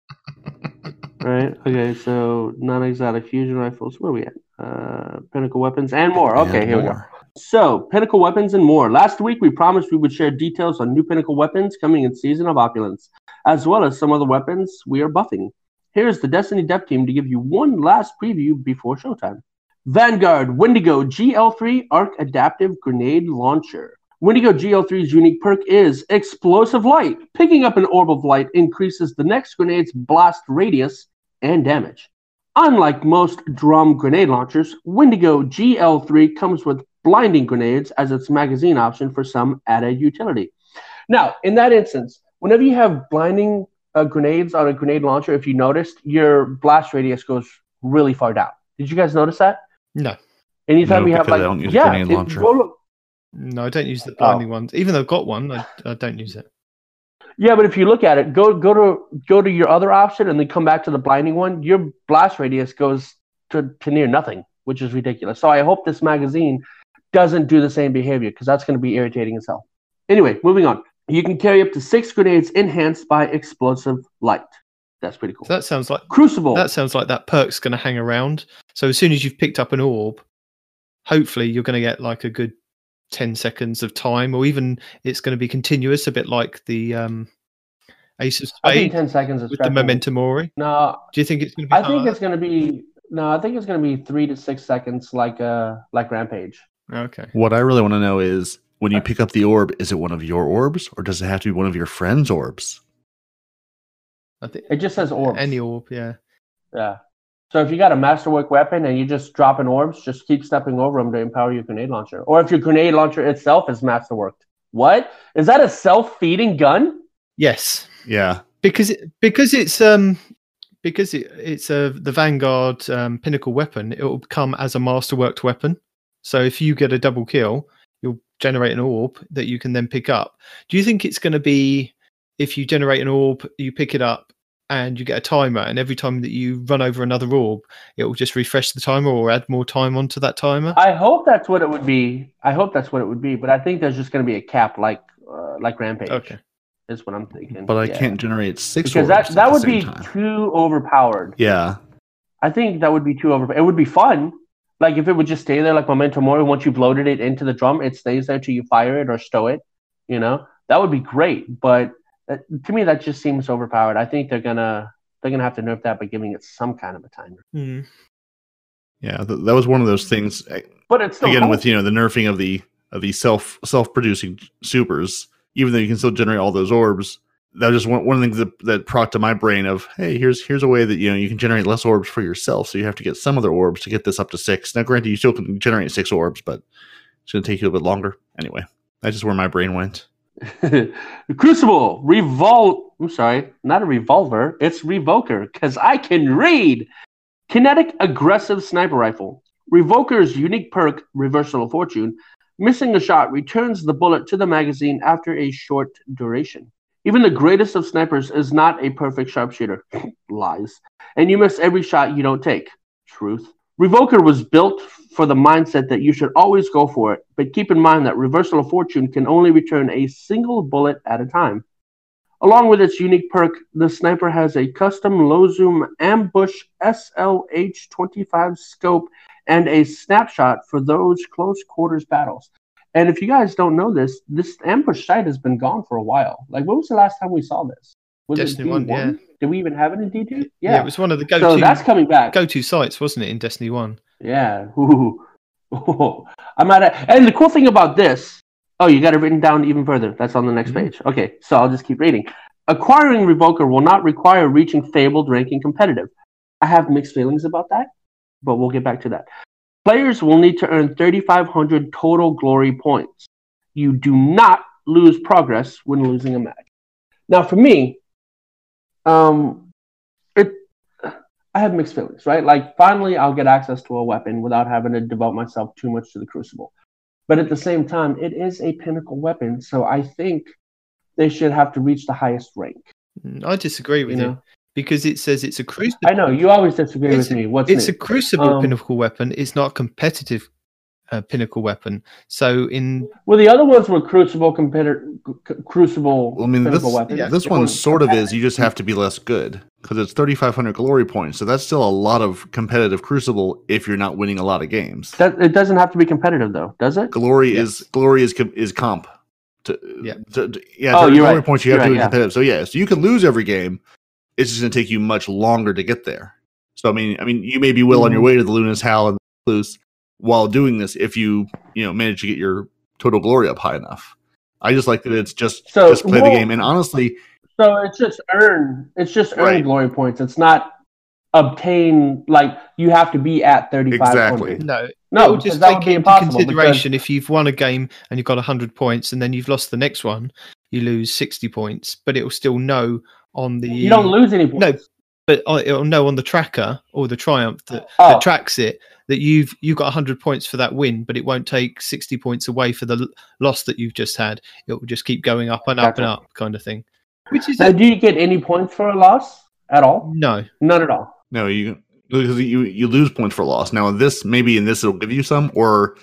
Right. Okay. So non-exotic fusion rifles. Where are we at? Uh, pinnacle weapons and more. Okay. And here we go. So, Pinnacle Weapons and more. Last week, we promised we would share details on new Pinnacle weapons coming in Season of Opulence, as well as some other weapons we are buffing. Here's the Destiny Dev Team to give you one last preview before showtime. Vanguard Wendigo GL3 Arc Adaptive Grenade Launcher. Wendigo GL3's unique perk is Explosive Light. Picking up an orb of light increases the next grenade's blast radius and damage. Unlike most drum grenade launchers, Wendigo GL3 comes with blinding grenades as its magazine option for some added utility. Now, in that instance, whenever you have blinding uh, grenades on a grenade launcher, if you noticed, your blast radius goes really far down. Did you guys notice that? no, Anytime No, you have like I don't use yeah, grenade it- launcher. look- no, I don't use the Oh. blinding ones. Even though I've got one, I, I don't use it. yeah, but if you look at it, go go to go to your other option and then come back to the blinding one. Your blast radius goes to, to near nothing, which is ridiculous. So I hope this magazine doesn't do the same behavior because that's going to be irritating as hell. Anyway, moving on. You can carry up to six grenades enhanced by explosive light. That's pretty cool. So that sounds like Crucible. that sounds like that perk's going to hang around. So as soon as you've picked up an orb, hopefully you're going to get like a good ten seconds of time, or even it's going to be continuous, a bit like the um, Ace of I think Spades ten seconds is with the. Memento Mori. No, Do you think it's going to be? I think it's going to be no. I think it's going to be three to six seconds, like uh, like Rampage. Okay. What I really want to know is when you pick up the orb, is it one of your orbs or does it have to be one of your friends' orbs? I think It just says orbs. any orb, yeah. Yeah. So if you got a masterwork weapon and you just dropping orbs, just keep stepping over them to empower your grenade launcher. Or if your grenade launcher itself is masterworked. What is that? A self-feeding gun? Yes, Yeah. because it, because it's um because it, it's a the Vanguard um, pinnacle weapon. It will come as a masterworked weapon. So if you get a double kill, you'll generate an orb that you can then pick up. Do you think it's going to be if you generate an orb, you pick it up and you get a timer, and every time that you run over another orb, it will just refresh the timer or add more time onto that timer? I hope that's what it would be. I hope that's what it would be, but I think there's just going to be a cap like uh, like Rampage. Okay. Is what I'm thinking. But I Yeah. can't generate six because orbs that that the would be time. too overpowered. Yeah. I think that would be too over. It would be fun. Like if it would just stay there like Memento Mori. Once you've loaded it into the drum, it stays there till you fire it or stow it. You know that would be great. But that, to me, that just seems overpowered. I think they're gonna they're gonna have to nerf that by giving it some kind of a timer. Hmm. Yeah. Th- that was one of those things. But it's still again cool. with you know the nerfing of the of the self self producing supers even though you can still generate all those orbs that was just one, one of the things that, that procked to my brain of hey here's here's a way that you know you can generate less orbs for yourself so you have to get some other orbs to get this up to six now granted you still can generate six orbs but it's going to take you a bit longer anyway that's just where my brain went <laughs> Crucible Revol. I'm sorry, not a revolver. It's Revoker because I can read. Kinetic aggressive sniper rifle. Revoker's unique perk, Reversal of Fortune, missing a shot returns the bullet to the magazine after a short duration. Even the greatest of snipers is not a perfect sharpshooter. <clears throat> Lies. And you miss every shot you don't take. Truth. Revoker was built for the mindset that you should always go for it, but keep in mind that Reversal of Fortune can only return a single bullet at a time. Along with its unique perk, the sniper has a custom low zoom ambush SLH 25 scope and a snapshot for those close quarters battles. And if you guys don't know this, this ambush sight has been gone for a while. Like, when was the last time we saw this? Was Destiny it 1, D1? yeah. Did we even have it in D2? Yeah. it was one of the go-to that's coming back. go-to sights, wasn't it, in Destiny One? Yeah. <laughs> Ooh. Ooh. <laughs> I'm at a, and the cool thing about this, oh, you got it written down even further. That's on the next Mhm. page. Okay, so I'll just keep reading. Acquiring Revoker will not require reaching Fabled ranking competitive. I have mixed feelings about that, but we'll get back to that. Players will need to earn 3,500 total glory points. You do not lose progress when losing a match. Now, for me, um, it I have mixed feelings, right? Like, finally, I'll get access to a weapon without having to devote myself too much to the Crucible. But at the same time, it is a pinnacle weapon, so I think they should have to reach the highest rank. Mm, I disagree with You you, know? Because it says it's a crucible. I know you always disagree It's- with me. What's it's a crucible Um, pinnacle weapon. It's not a competitive uh, pinnacle weapon. So in well, the other ones were Crucible competitor, Crucible Well, I mean, this, weapons. yeah, this They one sort of is. You just have to be less good because it's 3,500 glory points. So that's still a lot of competitive Crucible if you're not winning a lot of games. That, it doesn't have to be competitive, though, does it? Glory Yes. is glory is is comp. To, Yeah. to- to- yeah. Oh, to- you're glory right. points you have You're to right, be yeah. competitive. So yeah, so you can lose every game. It's just going to take you much longer to get there. So I mean, I mean, you may be well on your Mhm. way to the Luna's Howl and Loose while doing this if you you know manage to get your total glory up high enough. I just like that it's just So, just play well- the game. And honestly, So it's just earn. It's just earn Right. glory points. It's not obtain. Like you have to be at thirty five Exactly. no, No, just that take would be into impossible. consideration if you've won a game and you've got 100 points and then you've lost the next one, you lose 60 points, but it'll still know on the you don't lose any points. No, but uh, it'll know on the tracker or the triumph that, Oh. that tracks it that you've you've got 100 points for that win, but it won't take 60 points away for the l- loss that you've just had. It will just keep going up and up and up, kind of thing. Which is Now, do you get any points for a loss at all? no, None at all. No, you because you you lose points for loss. Now this maybe in this it'll give you some, or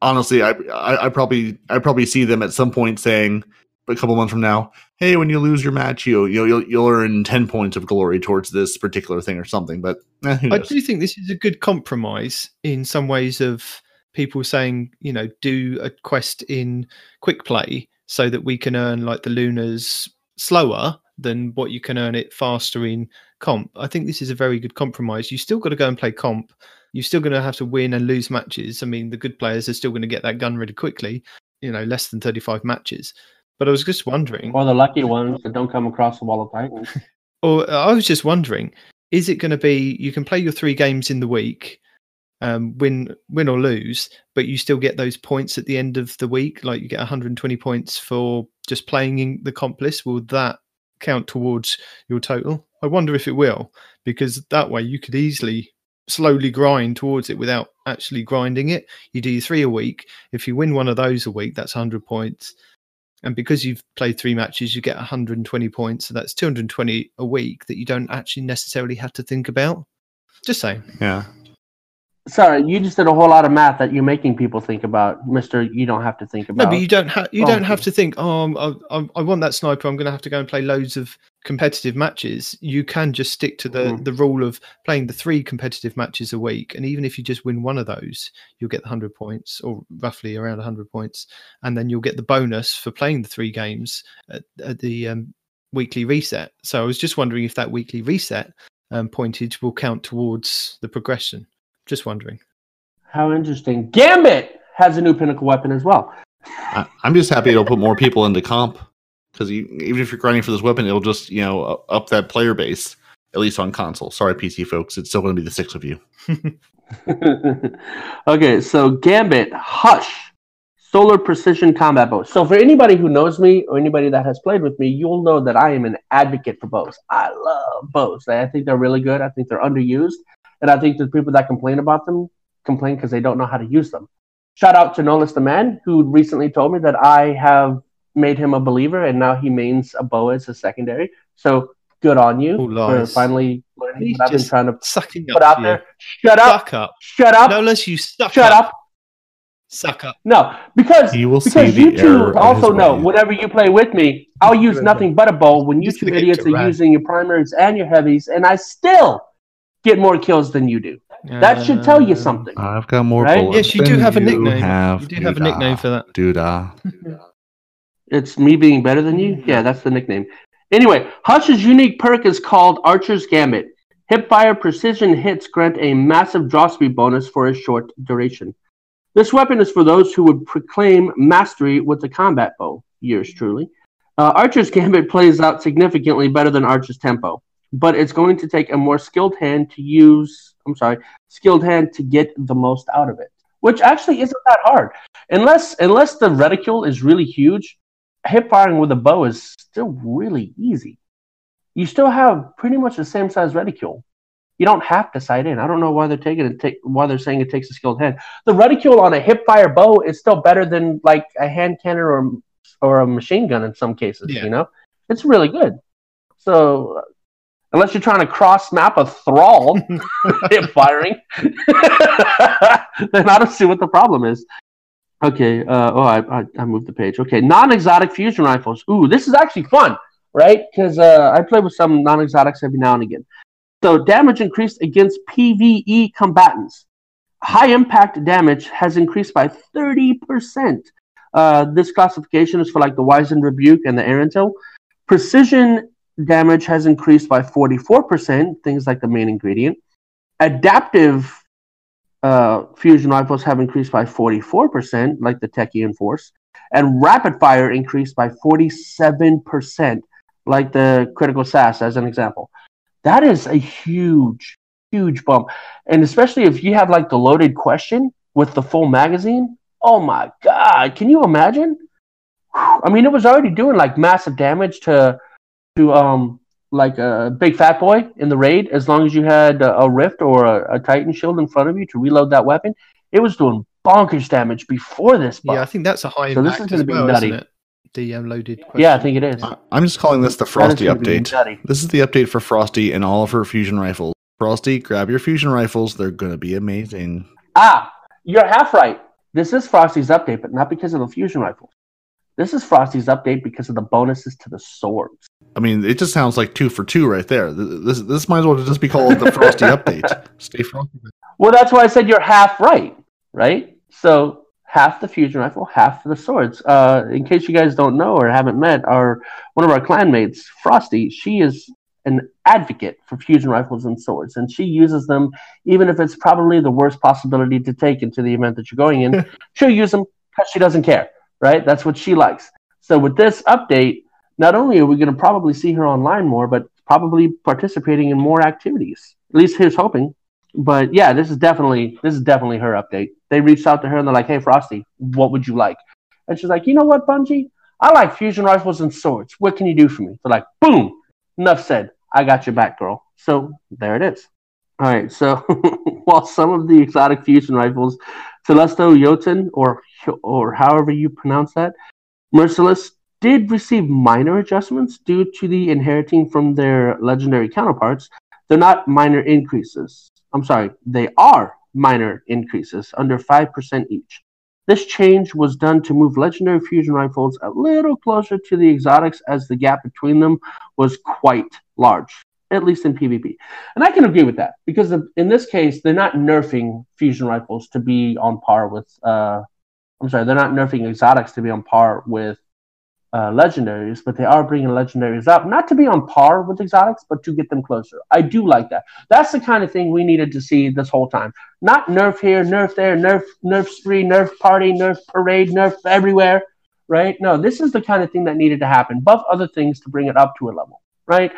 honestly, I I, I probably I probably see them at some point saying a couple months from now, hey, when you lose your match, you you'll you'll, you'll earn ten points of glory towards this particular thing or something. But eh, I do think this is a good compromise in some ways of people saying, you know, do a quest in quick play so that we can earn like the Lunas slower than what you can earn it faster in comp. I think this is a very good compromise. You still got to go and play comp. You're still going to have to win and lose matches. I mean, the good players are still going to get that gun really quickly, you know, less than 35 matches. But I was just wondering, Or the lucky ones that don't come across the wall of titans. <laughs> or uh, I was just wondering, is it going to be you can play your three games in the week, um, win win or lose, but you still get those points at the end of the week? Like you get 120 points for just playing in the comp list. Will that count towards your total? I wonder if it will, because that way you could easily slowly grind towards it without actually grinding it. You do your three a week. If you win one of those a week, that's 100 points. And because you've played three matches, you get 120 points. So that's 220 a week that you don't actually necessarily have to think about. Just saying. Yeah. Sorry, you just did a whole lot of math that you're making people think about, Mister. You don't have to think about. No, but you don't have you don't have to think. Oh, I, I, I want that sniper. I'm going to have to go and play loads of competitive matches. You can just stick to the Mhm. the rule of playing the three competitive matches a week, and even if you just win one of those, you'll get the hundred points, or roughly around hundred points, and then you'll get the bonus for playing the three games at, at the um, weekly reset. So I was just wondering if that weekly reset um, pointage will count towards the progression. Just wondering. How interesting. Gambit has a new pinnacle weapon as well. I, I'm just happy it'll put more people into comp because even if you're grinding for this weapon, it'll just you know up that player base at least on console. Sorry, PC folks, it's still going to be the six of you. <laughs> <laughs> okay, so Gambit, Hush, Solar Precision Combat Bow. So for anybody who knows me or anybody that has played with me, you'll know that I am an advocate for bows. I love bows. I think they're really good. I think they're underused, and I think the people that complain about them complain because they don't know how to use them. Shout out to Nolis the Man, who recently told me that I have made him a believer, and now he mains a bow as a secondary. So good on you All for finally learning He's what I've been just trying to Sucking put up out to there. Shut up! Suck up. Shut up! No less you suck Shut up. up! Suck up. No, because He will because the you error two also know ways. whenever you play with me, I'll use nothing but a bow when you Just two idiots are Gerard. using your primaries and your heavies, and I still get more kills than you do. That should tell you Uh, something. I've got more Right? bullets. Yes, you do than have a nickname. Have, You do have a nickname for that. Doodah. It's me being better than you? Yeah, that's the nickname. Anyway, Hush's unique perk is called Archer's Gambit. Hipfire precision hits grant a massive draw speed bonus for a short duration. This weapon is for those who would proclaim mastery with the combat bow. Yours truly. Uh, Archer's Gambit plays out significantly better than Archer's Tempo, but it's going to take a more skilled hand to use. I'm sorry, skilled hand to get the most out of it, which actually isn't that hard, unless unless the reticule is really huge hip firing with a bow is still really easy. You still have pretty much the same size reticule. You don't have to sight in. I don't know why they're taking it. Take, why they're saying it takes a skilled hand. The reticule on a hip fire bow is still better than like a hand cannon or or a machine gun in some cases. Yeah. You know, it's really good. So unless you're trying to cross map a thrall <laughs> <laughs> hip firing, <laughs> then I don't see what the problem is. Okay. Uh, oh, I, I I moved the page. Okay, non-exotic fusion rifles. Ooh, this is actually fun, right? Because uh, I play with some non-exotics every now and again. So damage increased against PVE combatants. High impact damage has increased by thirty percent. Uh, this classification is for like the Wizened Rebuke and the Erentil. Precision damage has increased by forty-four percent. Things like the main ingredient. Adaptive uh, fusion rifles have increased by 44%, like the Techeun Force, and rapid fire increased by 47%, like the Critical Sass, as an example. That is a huge, huge bump. And especially if you have like the loaded question with the full magazine. Oh my God. Can you imagine? I mean, it was already doing like massive damage to, to, um, like a big fat boy in the raid, as long as you had a, a rift or a, a titan shield in front of you to reload that weapon, it was doing bonkers damage before this. Buff. Yeah, I think that's a high So this is gonna be well, nutty. isn't? The um, loaded. Question. yeah, I think it is. I- I'm just calling this the Frosty update. This is the update for Frosty and all of her fusion rifles. Frosty, grab your fusion rifles. They're going to be amazing. Ah, you're half right. This is Frosty's update, but not because of the fusion rifles. This is Frosty's update because of the bonuses to the swords. I mean, it just sounds like two for two right there. This this might as well just be called the Frosty update. <laughs> Stay frosty. Well, that's why I said you're half right, right? So half the fusion rifle, half the swords. Uh, in case you guys don't know or haven't met, our one of our clanmates, Frosty, she is an advocate for fusion rifles and swords, and she uses them even if it's probably the worst possibility to take into the event that you're going in. <laughs> she'll use them because she doesn't care, right? That's what she likes. So with this update, not only are we going to probably see her online more, but probably participating in more activities. At least here's hoping but yeah, this is definitely this is definitely her update. They reached out to her and they're like, "Hey, Frosty, what would you like?" And she's like, "You know what, Bungie? I like fusion rifles and swords. What can you do for me?" They're like, "Boom! Enough said. I got your back, girl." So there it is. All right. So <laughs> while some of the exotic fusion rifles, Telesto Jotun, or or however you pronounce that, Merciless did receive minor adjustments due to the inheriting from their legendary counterparts. They're not minor increases. I'm sorry, they are minor increases, under 5% each. This change was done to move legendary fusion rifles a little closer to the exotics as the gap between them was quite large, at least in PvP. And I can agree with that because in this case, they're not nerfing fusion rifles to be on par with. Uh, I'm sorry, they're not nerfing exotics to be on par with uh, legendaries, but they are bringing legendaries up, not to be on par with exotics, but to get them closer. I do like that. That's the kind of thing we needed to see this whole time. Not nerf here, nerf there, nerf, nerf spree, nerf party, nerf parade, nerf everywhere, right? No, this is the kind of thing that needed to happen. Buff other things to bring it up to a level, right?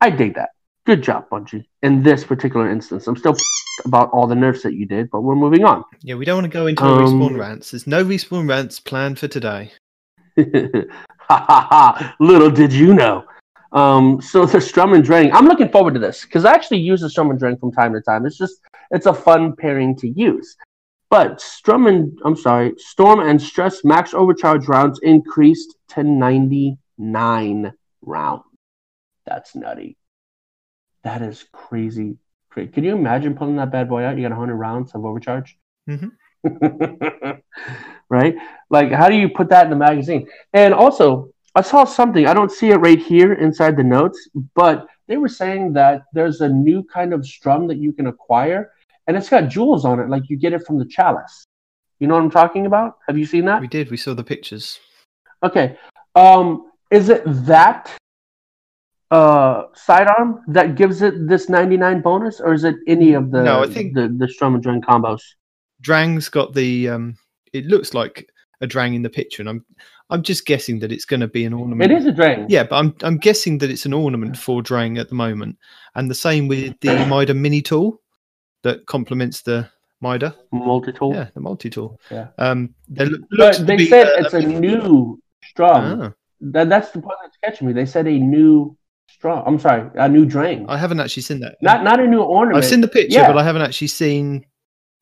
I dig that. Good job, Bungie. In this particular instance, I'm still <laughs> about all the nerfs that you did, but we're moving on. Yeah, we don't want to go into um, respawn rants. There's no respawn rants planned for today. Ha ha ha! Little did you know. Um, so the Strum and Drang, I'm looking forward to this because I actually use the Strum and Drang from time to time. It's just it's a fun pairing to use. But Strum and I'm sorry, Storm and Stress max overcharge rounds increased to 99 rounds. That's nutty. That is crazy. Can you imagine pulling that bad boy out? You got 100 rounds of overcharge. Mm-hmm. <laughs> right? Like, how do you put that in the magazine? And also, I saw something. I don't see it right here inside the notes, but they were saying that there's a new kind of strum that you can acquire, and it's got jewels on it, like you get it from the chalice. You know what I'm talking about? Have you seen that? We did. We saw the pictures. Okay. Um, is it that uh, sidearm that gives it this 99 bonus, or is it any of the no? I think the the strum and drang combos. Drang's got the. Um, it looks like a Drang in the picture, and I'm I'm just guessing that it's going to be an ornament. It is a Drang. Yeah, but I'm I'm guessing that it's an ornament for Drang at the moment, and the same with the <coughs> Mida Mini tool that complements the Mida multi tool. Yeah, the multi tool. Yeah. Um, they, but they said a, it's a, a new strum. Ah. That, that's the part that's catching me. They said a new strum. I'm sorry, a new Drang. I haven't actually seen that. Not not a new ornament. I've seen the picture, yeah. but I haven't actually seen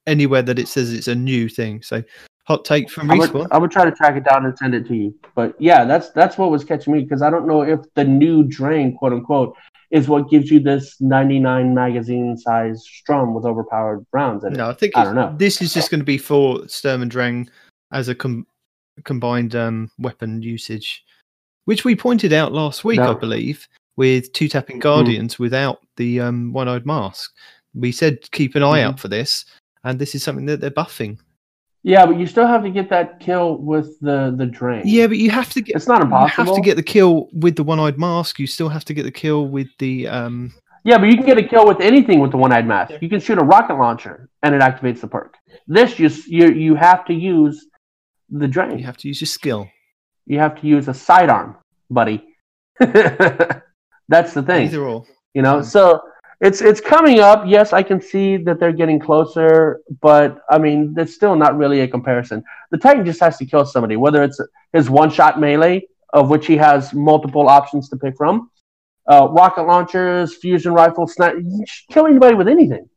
anywhere that it says it's a new thing. So hot take from Respawn. I would, I would try to track it down and send it to you. But yeah, that's that's what was catching me because I don't know if the new Drang, quote unquote, is what gives you this 99 magazine size strum with overpowered rounds in it. No, I think I don't know. This is just going to be for Sturm and Drang as a com- combined um, weapon usage, which we pointed out last week, no. I believe, with two tapping guardians mm. without the um, one eyed mask. We said keep an eye mm. out for this, and this is something that they're buffing. Yeah, but you still have to get that kill with the the Drang. Yeah, but you have to get. It's not impossible. You have to get the kill with the one eyed mask. You still have to get the kill with the. um Yeah, but you can get a kill with anything with the one eyed mask. You can shoot a rocket launcher and it activates the perk. This just you you have to use the Drang. You have to use your skill. You have to use a sidearm, buddy. <laughs> That's the thing. Either or. You know, so it's it's coming up. Yes, I can see that they're getting closer, but I mean, it's still not really a comparison. The Titan just has to kill somebody, whether it's his one-shot melee, of which he has multiple options to pick from, uh, rocket launchers, fusion rifles, snipe, kill anybody with anything,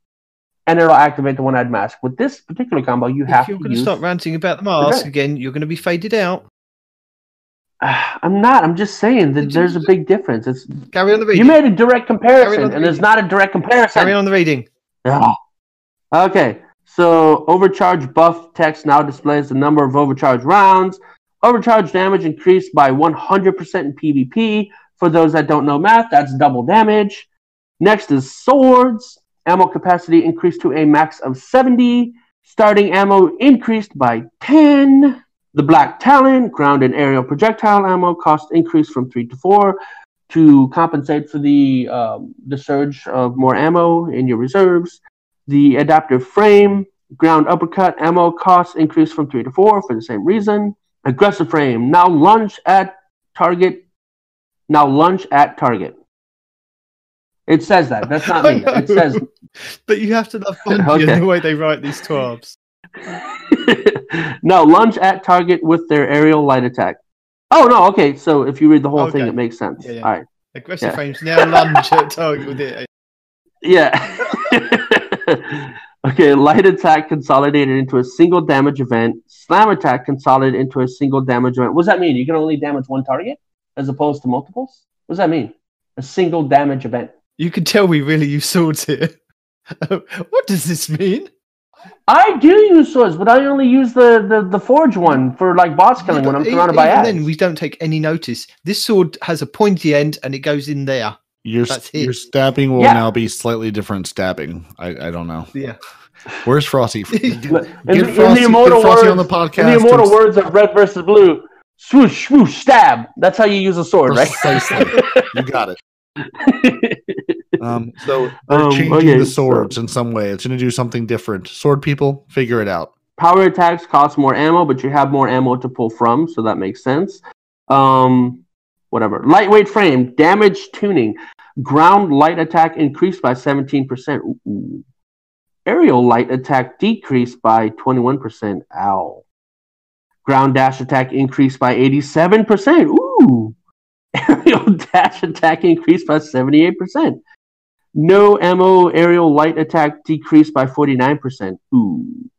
and it'll activate the one-eyed mask. With this particular combo, you if have. If you're going to start ranting about the mask again, you're going to be faded out. <sighs> I'm not. I'm just saying that there's a big difference. It's carry on the reading. You made a direct comparison, the and there's not a direct comparison. Carry on the reading. Oh. <sighs> Okay, so overcharge buff text now displays the number of overcharge rounds. Overcharge damage increased by 100% in PvP. For those that don't know math, that's double damage. Next is swords. Ammo capacity increased to a max of 70. Starting ammo increased by 10. The Black Talon, ground and aerial projectile ammo cost increased from three to four to compensate for the um, the surge of more ammo in your reserves. The adaptive frame, ground uppercut ammo cost increased from three to four for the same reason. Aggressive frame, now lunge at target. Now lunge at target. It says that. That's not me. It says. <laughs> But you have to love Bungie okay. the way they write these twabs. <laughs> no, lunge at target with their aerial light attack. Oh no, okay. So if you read the whole okay. thing, it makes sense. Yeah, yeah. All right. Aggressive yeah. frames now lunge at target with it. Yeah. <laughs> okay, light attack consolidated into a single damage event. Slam attack consolidated into a single damage event. What does that mean? You can only damage one target as opposed to multiples? What does that mean? A single damage event. You can tell we really use swords here. <laughs> what does this mean? I do use swords, but I only use the, the, the forge one for like boss killing when I'm Even- surrounded by even ads. then, we don't take any notice. This sword has a pointy end and it goes in there. Your That's it. your stabbing will Yeah. now be slightly different stabbing. I, I don't know. Yeah. Where's Frosty? <laughs> But in, Get the- in Frosty- the immortal get Frosty words, on the podcast. in the immortal and- words of red versus blue, swoosh, swoosh, stab. That's how you use a sword, right? Precisely. you got it. <laughs> Um, so they're Um, changing okay, the so- swords in some way. It's going to do something different. Sword people, figure it out. Power attacks cost more ammo, but you have more ammo to pull from, so that makes sense. Um, whatever. Lightweight frame, damage tuning, ground light attack increased by 17%. Ooh. Aerial light attack decreased by 21%. Ow. Ground dash attack increased by 87%. Ooh. <laughs> Aerial dash attack increased by 78%. No ammo aerial light attack decreased by 49%. Ooh.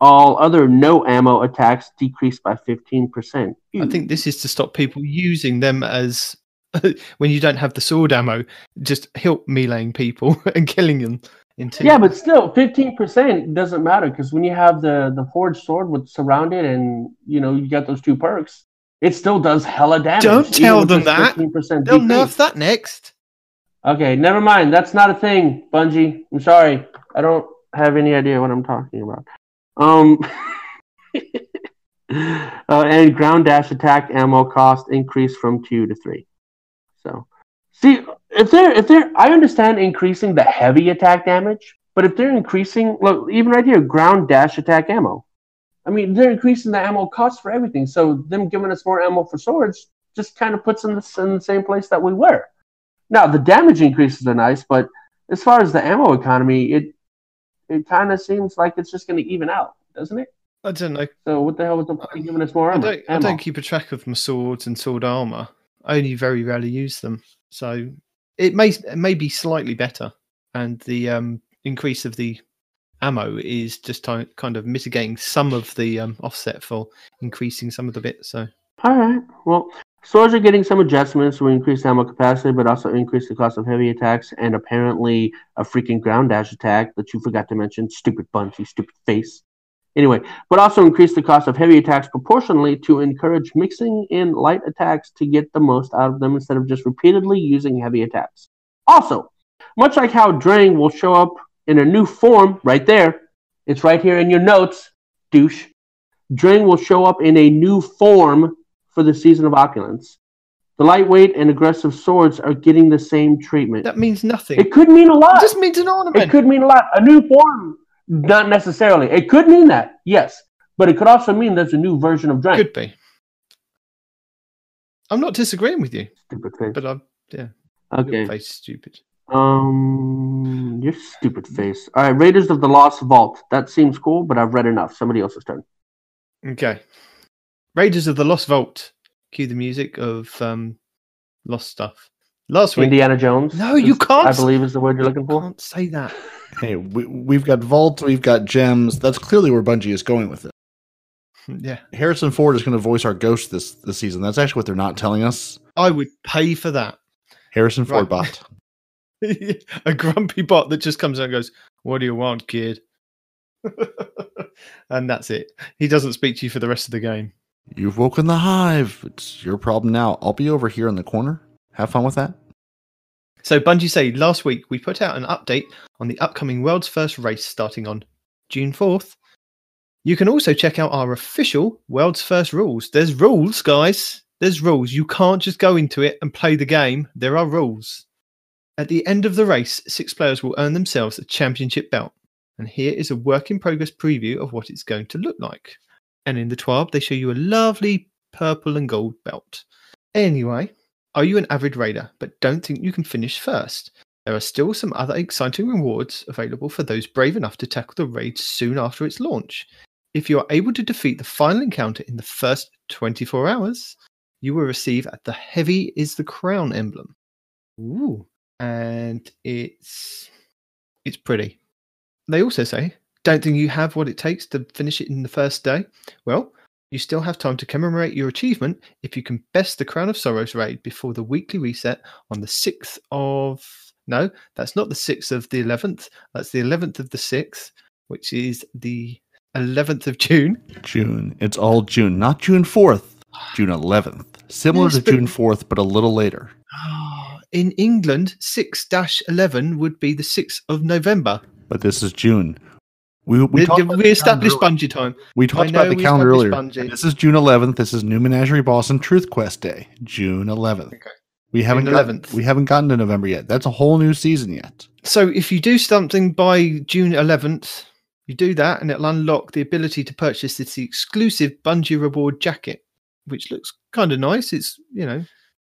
All other no ammo attacks decreased by 15%. I think this is to stop people using them as <laughs> when you don't have the sword ammo, just help meleeing people <laughs> and killing them. Into Yeah, but still, 15% doesn't matter because when you have the, the forged sword with surrounded and, you know, you got those two perks, it still does hella damage. Don't tell them that. 15% they'll decrease. nerf that next. Okay, never mind. That's not a thing, Bungie. I'm sorry. I don't have any idea what I'm talking about. Um, <laughs> uh, and ground dash attack ammo cost increased from two to three. So, see if they're if they're I understand increasing the heavy attack damage, but if they're increasing look even right here ground dash attack ammo. I mean, they're increasing the ammo cost for everything. So them giving us more ammo for swords just kind of puts us in the same place that we were. Now the damage increases are nice, but as far as the ammo economy, it it kind of seems like it's just going to even out, doesn't it? I don't know. So what the hell was the point of giving us more I ammo? don't, I don't keep a track of my swords and sword armor. I only very rarely use them, so it may it may be slightly better, and the um, increase of the ammo is just ti- kind of mitigating some of the um, offset for increasing some of the bits. So All right. Well, swords are getting some adjustments to increase ammo capacity, but also increase the cost of heavy attacks and apparently a freaking ground dash attack that you forgot to mention. Stupid bunch, you stupid face. Anyway, but also increase the cost of heavy attacks proportionally to encourage mixing in light attacks to get the most out of them instead of just repeatedly using heavy attacks. Also, much like how Drang will show up in a new form right there, it's right here in your notes, douche. Drang will show up in a new form for the season of opulence. The lightweight and aggressive swords are getting the same treatment. that means nothing. It could mean a lot. It just means an ornament. It could mean a lot. A new form, not necessarily. It could mean that, yes, but it could also mean there's a new version of Drang. Could be. I'm not disagreeing with you, Stupid face. but I'm yeah. Okay. Your face stupid. Um, your stupid face. All right, Raiders of the Lost Vault. That seems cool, but I've read enough. Somebody else's turn. Okay. Raiders of the Lost Vault. Cue the music of um, Lost Stuff. Last week. Indiana Jones. No, you can't. I believe is the word you're looking for. can't say that. Hey, we, we've got Vault, we've got Gems. That's clearly where Bungie is going with it. <laughs> Yeah. Harrison Ford is going to voice our ghost this this season. That's actually what they're not telling us. I would pay for that. Harrison Ford Right. bot. <laughs> a grumpy bot that just comes out and goes, What do you want, kid? <laughs> and that's it. He doesn't speak to you for the rest of the game. You've woken the hive. It's your problem now. I'll be over here in the corner. Have fun with that. So, Bungie say last week we put out an update on the upcoming world's first race starting on June 4th. You can also check out our official world's first rules. There's rules, guys. There's rules. You can't just go into it and play the game. There are rules. At the end of the race, six players will earn themselves a championship belt. And here is a work in progress preview of what it's going to look like. And in the TWAB, they show you a lovely purple and gold belt. Anyway, are you an avid raider but don't think you can finish first? There are still some other exciting rewards available for those brave enough to tackle the raid soon after its launch. If you are able to defeat the final encounter in the first 24 hours, you will receive the Heavy is the Crown emblem. Ooh. And it's It's pretty. They also say, don't think you have what it takes to finish it in the first day? Well, you still have time to commemorate your achievement if you can best the Crown of Sorrows raid before the weekly reset on the 6th of. No, that's not the 6th of the 11th. That's the 11th of the 6th, which is the 11th of June. June. It's all June, not June 4th, June 11th. Similar Yes, to June 4th, but a little later. <gasps> In England, 6 11 would be the 6th of November. But this is June. We, we, We, established Bungie time. we talked about the calendar earlier. Bungie. This is June 11th. This is New Menagerie Boston Truth Quest Day, June 11th. Okay. We haven't June got- 11th. we haven't gotten to November yet. That's a whole new season yet. So if you do something by June 11th, you do that and it'll unlock the ability to purchase this exclusive Bungie reward jacket, which looks kind of nice. It's, you know,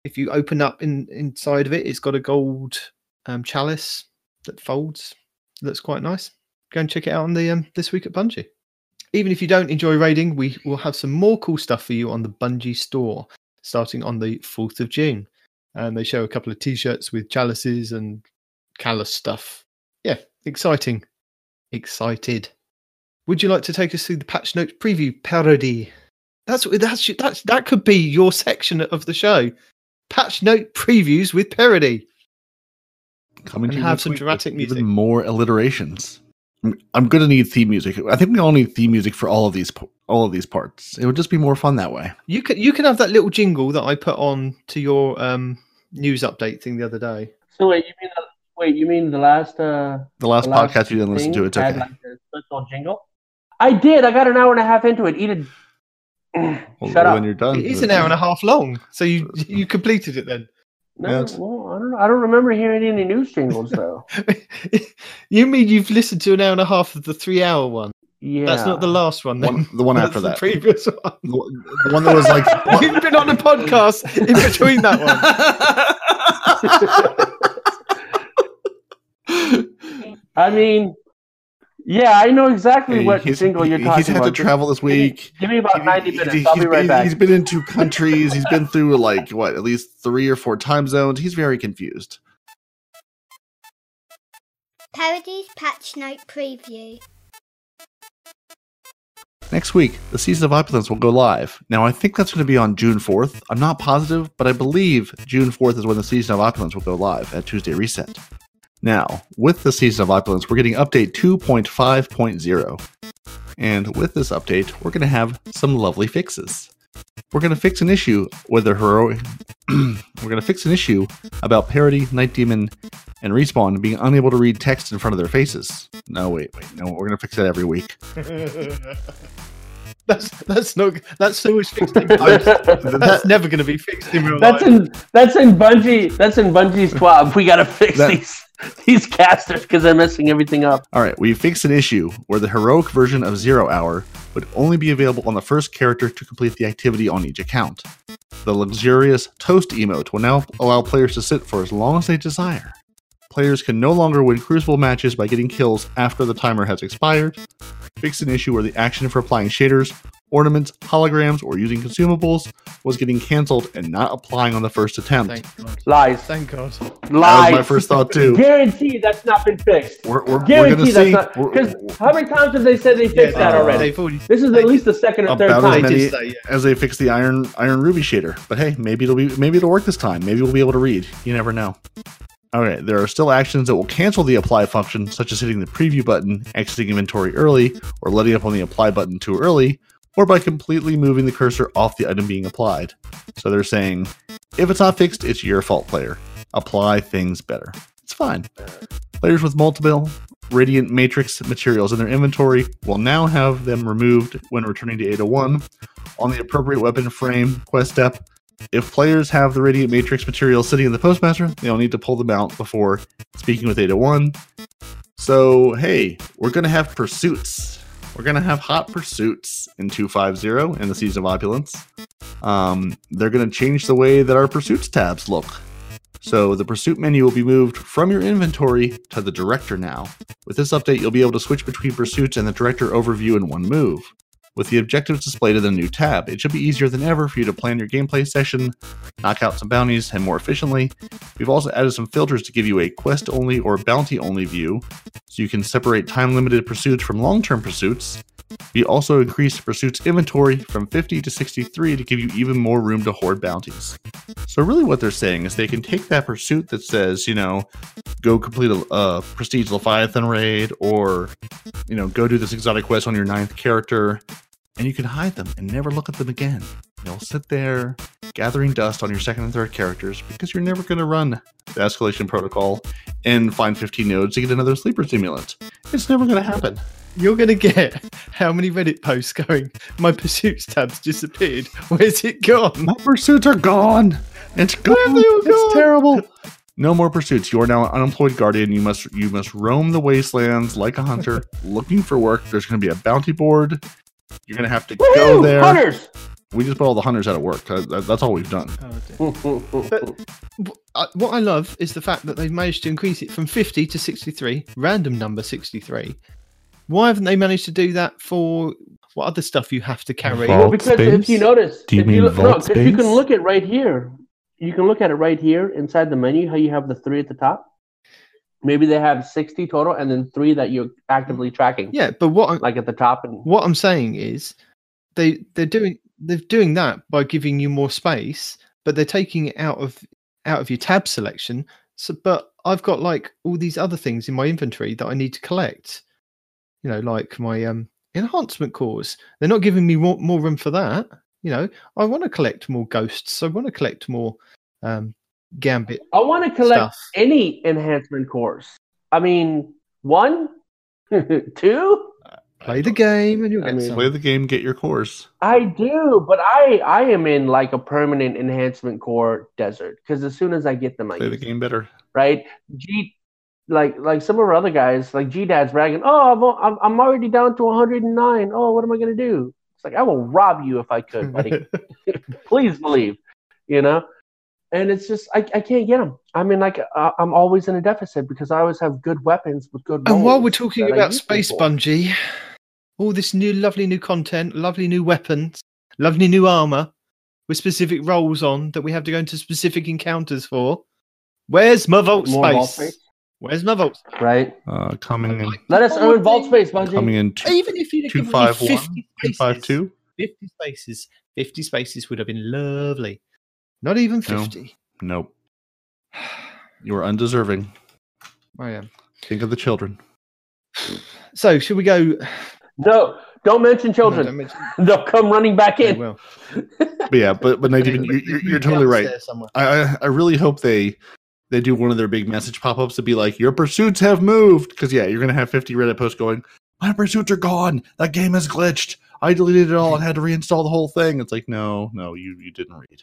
if you open up in inside of it, it's got a gold um, chalice that folds. Looks quite nice. Go and check it out on the um, this week at Bungie. Even if you don't enjoy raiding, we will have some more cool stuff for you on the Bungie store starting on the 4th of June. And they show a couple of t-shirts with chalices and Calus stuff. Yeah, exciting. Excited. Would you like to take us through the patch notes preview parody? That's that's that's that could be your section of the show. Patch note previews with parody. Coming And to you have some week dramatic music. Even more alliterations. I'm, I'm going to need theme music. I think we all need theme music for all of these all of these parts. It would just be more fun that way. You can you can have that little jingle that I put on to your um, news update thing the other day. So wait, you mean the, wait, you mean the last uh The last The last podcast you didn't listen to, it's had, okay. like, special jingle? I did. I got an hour and a half into it. Eat it. Well, <sighs> Shut up. when you're done. It is an hour and a half long, so you <laughs> you completed it then. No, Yes. well, I don't know. I don't remember hearing any news jingles <laughs> though. you mean you've listened to an hour and a half of the three hour one? Yeah, That's not the last one. Then. One- the one <laughs> That's after the that. previous one. The, the one that was like. <laughs> You've been on a podcast in between that one. I mean, yeah, I know exactly Hey, what he's- jingle you're he- talking He's had about. to travel this Give me- week. Give me about he, 90 minutes. He's, I'll be right back. He's been in two <laughs> countries. He's been through like what, at least three or four time zones. He's very confused. Parody's patch note preview. Next week, the season of Opulence will go live. Now, I think that's going to be on June 4th. I'm not positive, but I believe June 4th is when the season of Opulence will go live at Tuesday Reset. Now, with the season of Opulence, we're getting update 2.5.0. And with this update, we're going to have some lovely fixes. We're going to fix an issue with the heroic. <clears throat> we're going to fix an issue about Parody, Night Demon, and Respawn being unable to read text in front of their faces. No, wait, wait. No, we're going to fix that every week. <laughs> that's that's not that's always fixed in <laughs> post. That's never going to be fixed in real That's life. in that's in Bungie. That's in Bungie's <laughs> twab. We gotta fix That- these <laughs> these casters because they're messing everything up. All right, we fixed an issue where the heroic version of Zero Hour would only be available on the first character to complete the activity on each account. The luxurious Toast emote will now allow players to sit for as long as they desire. Players can no longer win Crucible matches by getting kills after the timer has expired. Fixed an issue where the action for applying shaders, ornaments, holograms, or using consumables was getting cancelled and not applying on the first attempt. Thank God. Lies, Thank God. That lies. was my first thought too. Guarantee that's not been fixed. We're, we're, we're gonna that's see not because how many times have they said they fixed that uh, already? Already. This is at least the second or third About They as time. many- say, yeah. as they fix the iron iron ruby shader. But hey, maybe it'll be maybe it'll work this time. Maybe we'll be able to read. You never know. Okay, there are still actions that will cancel the apply function, such as hitting the preview button, exiting inventory early, or letting up on the apply button too early, or by completely moving the cursor off the item being applied. So they're saying, if it's not fixed, it's your fault, player. Apply things better. It's fine. Players with multiple Radiant Matrix materials in their inventory will now have them removed when returning to Ada-1 on the appropriate weapon frame quest step. If players have the Radiant Matrix material sitting in the Postmaster, they'll need to pull them out before speaking with Ada-1. So, hey, we're going to have pursuits. We're going to have hot pursuits in 250 in the Season of Opulence. Um, they're going to change the way that our pursuits tabs look. So the pursuit menu will be moved from your inventory to the director now. With this update, you'll be able to switch between pursuits and the director overview in one move. With the objectives displayed in the new tab. It should be easier than ever for you to plan your gameplay session, knock out some bounties, and more efficiently. We've also added some filters to give you a quest only or bounty only view, so you can separate time limited pursuits from long term pursuits. We also increased Pursuit's inventory from 50 to 63 to give you even more room to hoard bounties. So, really, what they're saying is they can take that pursuit that says, you know, go complete a, a Prestige Leviathan raid or, you know, go do this exotic quest on your ninth character, and you can hide them and never look at them again. You'll sit there gathering dust on your second and third characters because you're never going to run the escalation protocol and find 15 nodes to get another sleeper stimulant. It's never going to happen. You're going to get how many Reddit posts going, my pursuits tab's disappeared. Where's it gone? My pursuits are gone. It's gone. Where have they all It's gone? terrible. No more pursuits. You are now an unemployed guardian. You must you must roam the wastelands like a hunter, <laughs> looking for work. There's going to be a bounty board. You're going to have to go there. Hunters! We just put all the hunters out of work. That- that- That's all we've done. Oh, dear. Wh- uh, what I love is the fact that they've managed to increase it from 50 to 63, random number 63. Why haven't they managed to do that for what other stuff you have to carry? Vault well, because if you notice, Do you if mean look, no, vault 'cause you can look at right here. You can look at it right here inside the menu. How you have the three at the top. Maybe they have sixty total, and then three that you're actively tracking. Yeah, but what I'm, like at the top and what I'm saying is they they're doing they're doing that by giving you more space, but they're taking it out of out of your tab selection. So, but I've got like all these other things in my inventory that I need to collect. You know, like my um enhancement cores. They're not giving me more, more room for that. You know, I want to collect more ghosts. I want to collect more um gambit I want to collect stuff. any enhancement cores. I mean, one, <laughs> two. Play the game and you'll I get mean- some. Play the game, get your course. I do, but I I am in like a permanent enhancement core desert because as soon as I get them, I Play the use them, game better. right? G, like like some of our other guys, like G Dad's bragging. Oh, I'm I'm, I'm already down to 109. Oh, what am I gonna do? It's like I will rob you if I could, buddy. <laughs> <laughs> Please believe, you know. And it's just I, I can't get them. I mean, like uh, I'm always in a deficit because I always have good weapons with good. And while we're talking about Space for. Bungie, all this new, lovely new content, lovely new weapons, lovely new armor with specific rolls on that we have to go into specific encounters for. Where's my vault More space? vault space, Where's my vault? right? Uh, coming in, Let us earn vault space, Bungie. coming in two, Even if you'd have two given me five 50 one, two five spaces, two. 50 spaces, 50 spaces would have been lovely. Not even No. 50. Nope. You are undeserving. I am. Think of the children. So, should we go? No, don't mention No, children. don't mention- <laughs> They'll come running back they in. will. But yeah, but but Nadine, you're, you're, you're totally right. I, I I really hope they they do one of their big message pop ups to be like your pursuits have moved because yeah, you're gonna have 50 Reddit posts going. My pursuits are gone. That game is glitched. I deleted it all and had to reinstall the whole thing. It's like no, no, you you didn't read.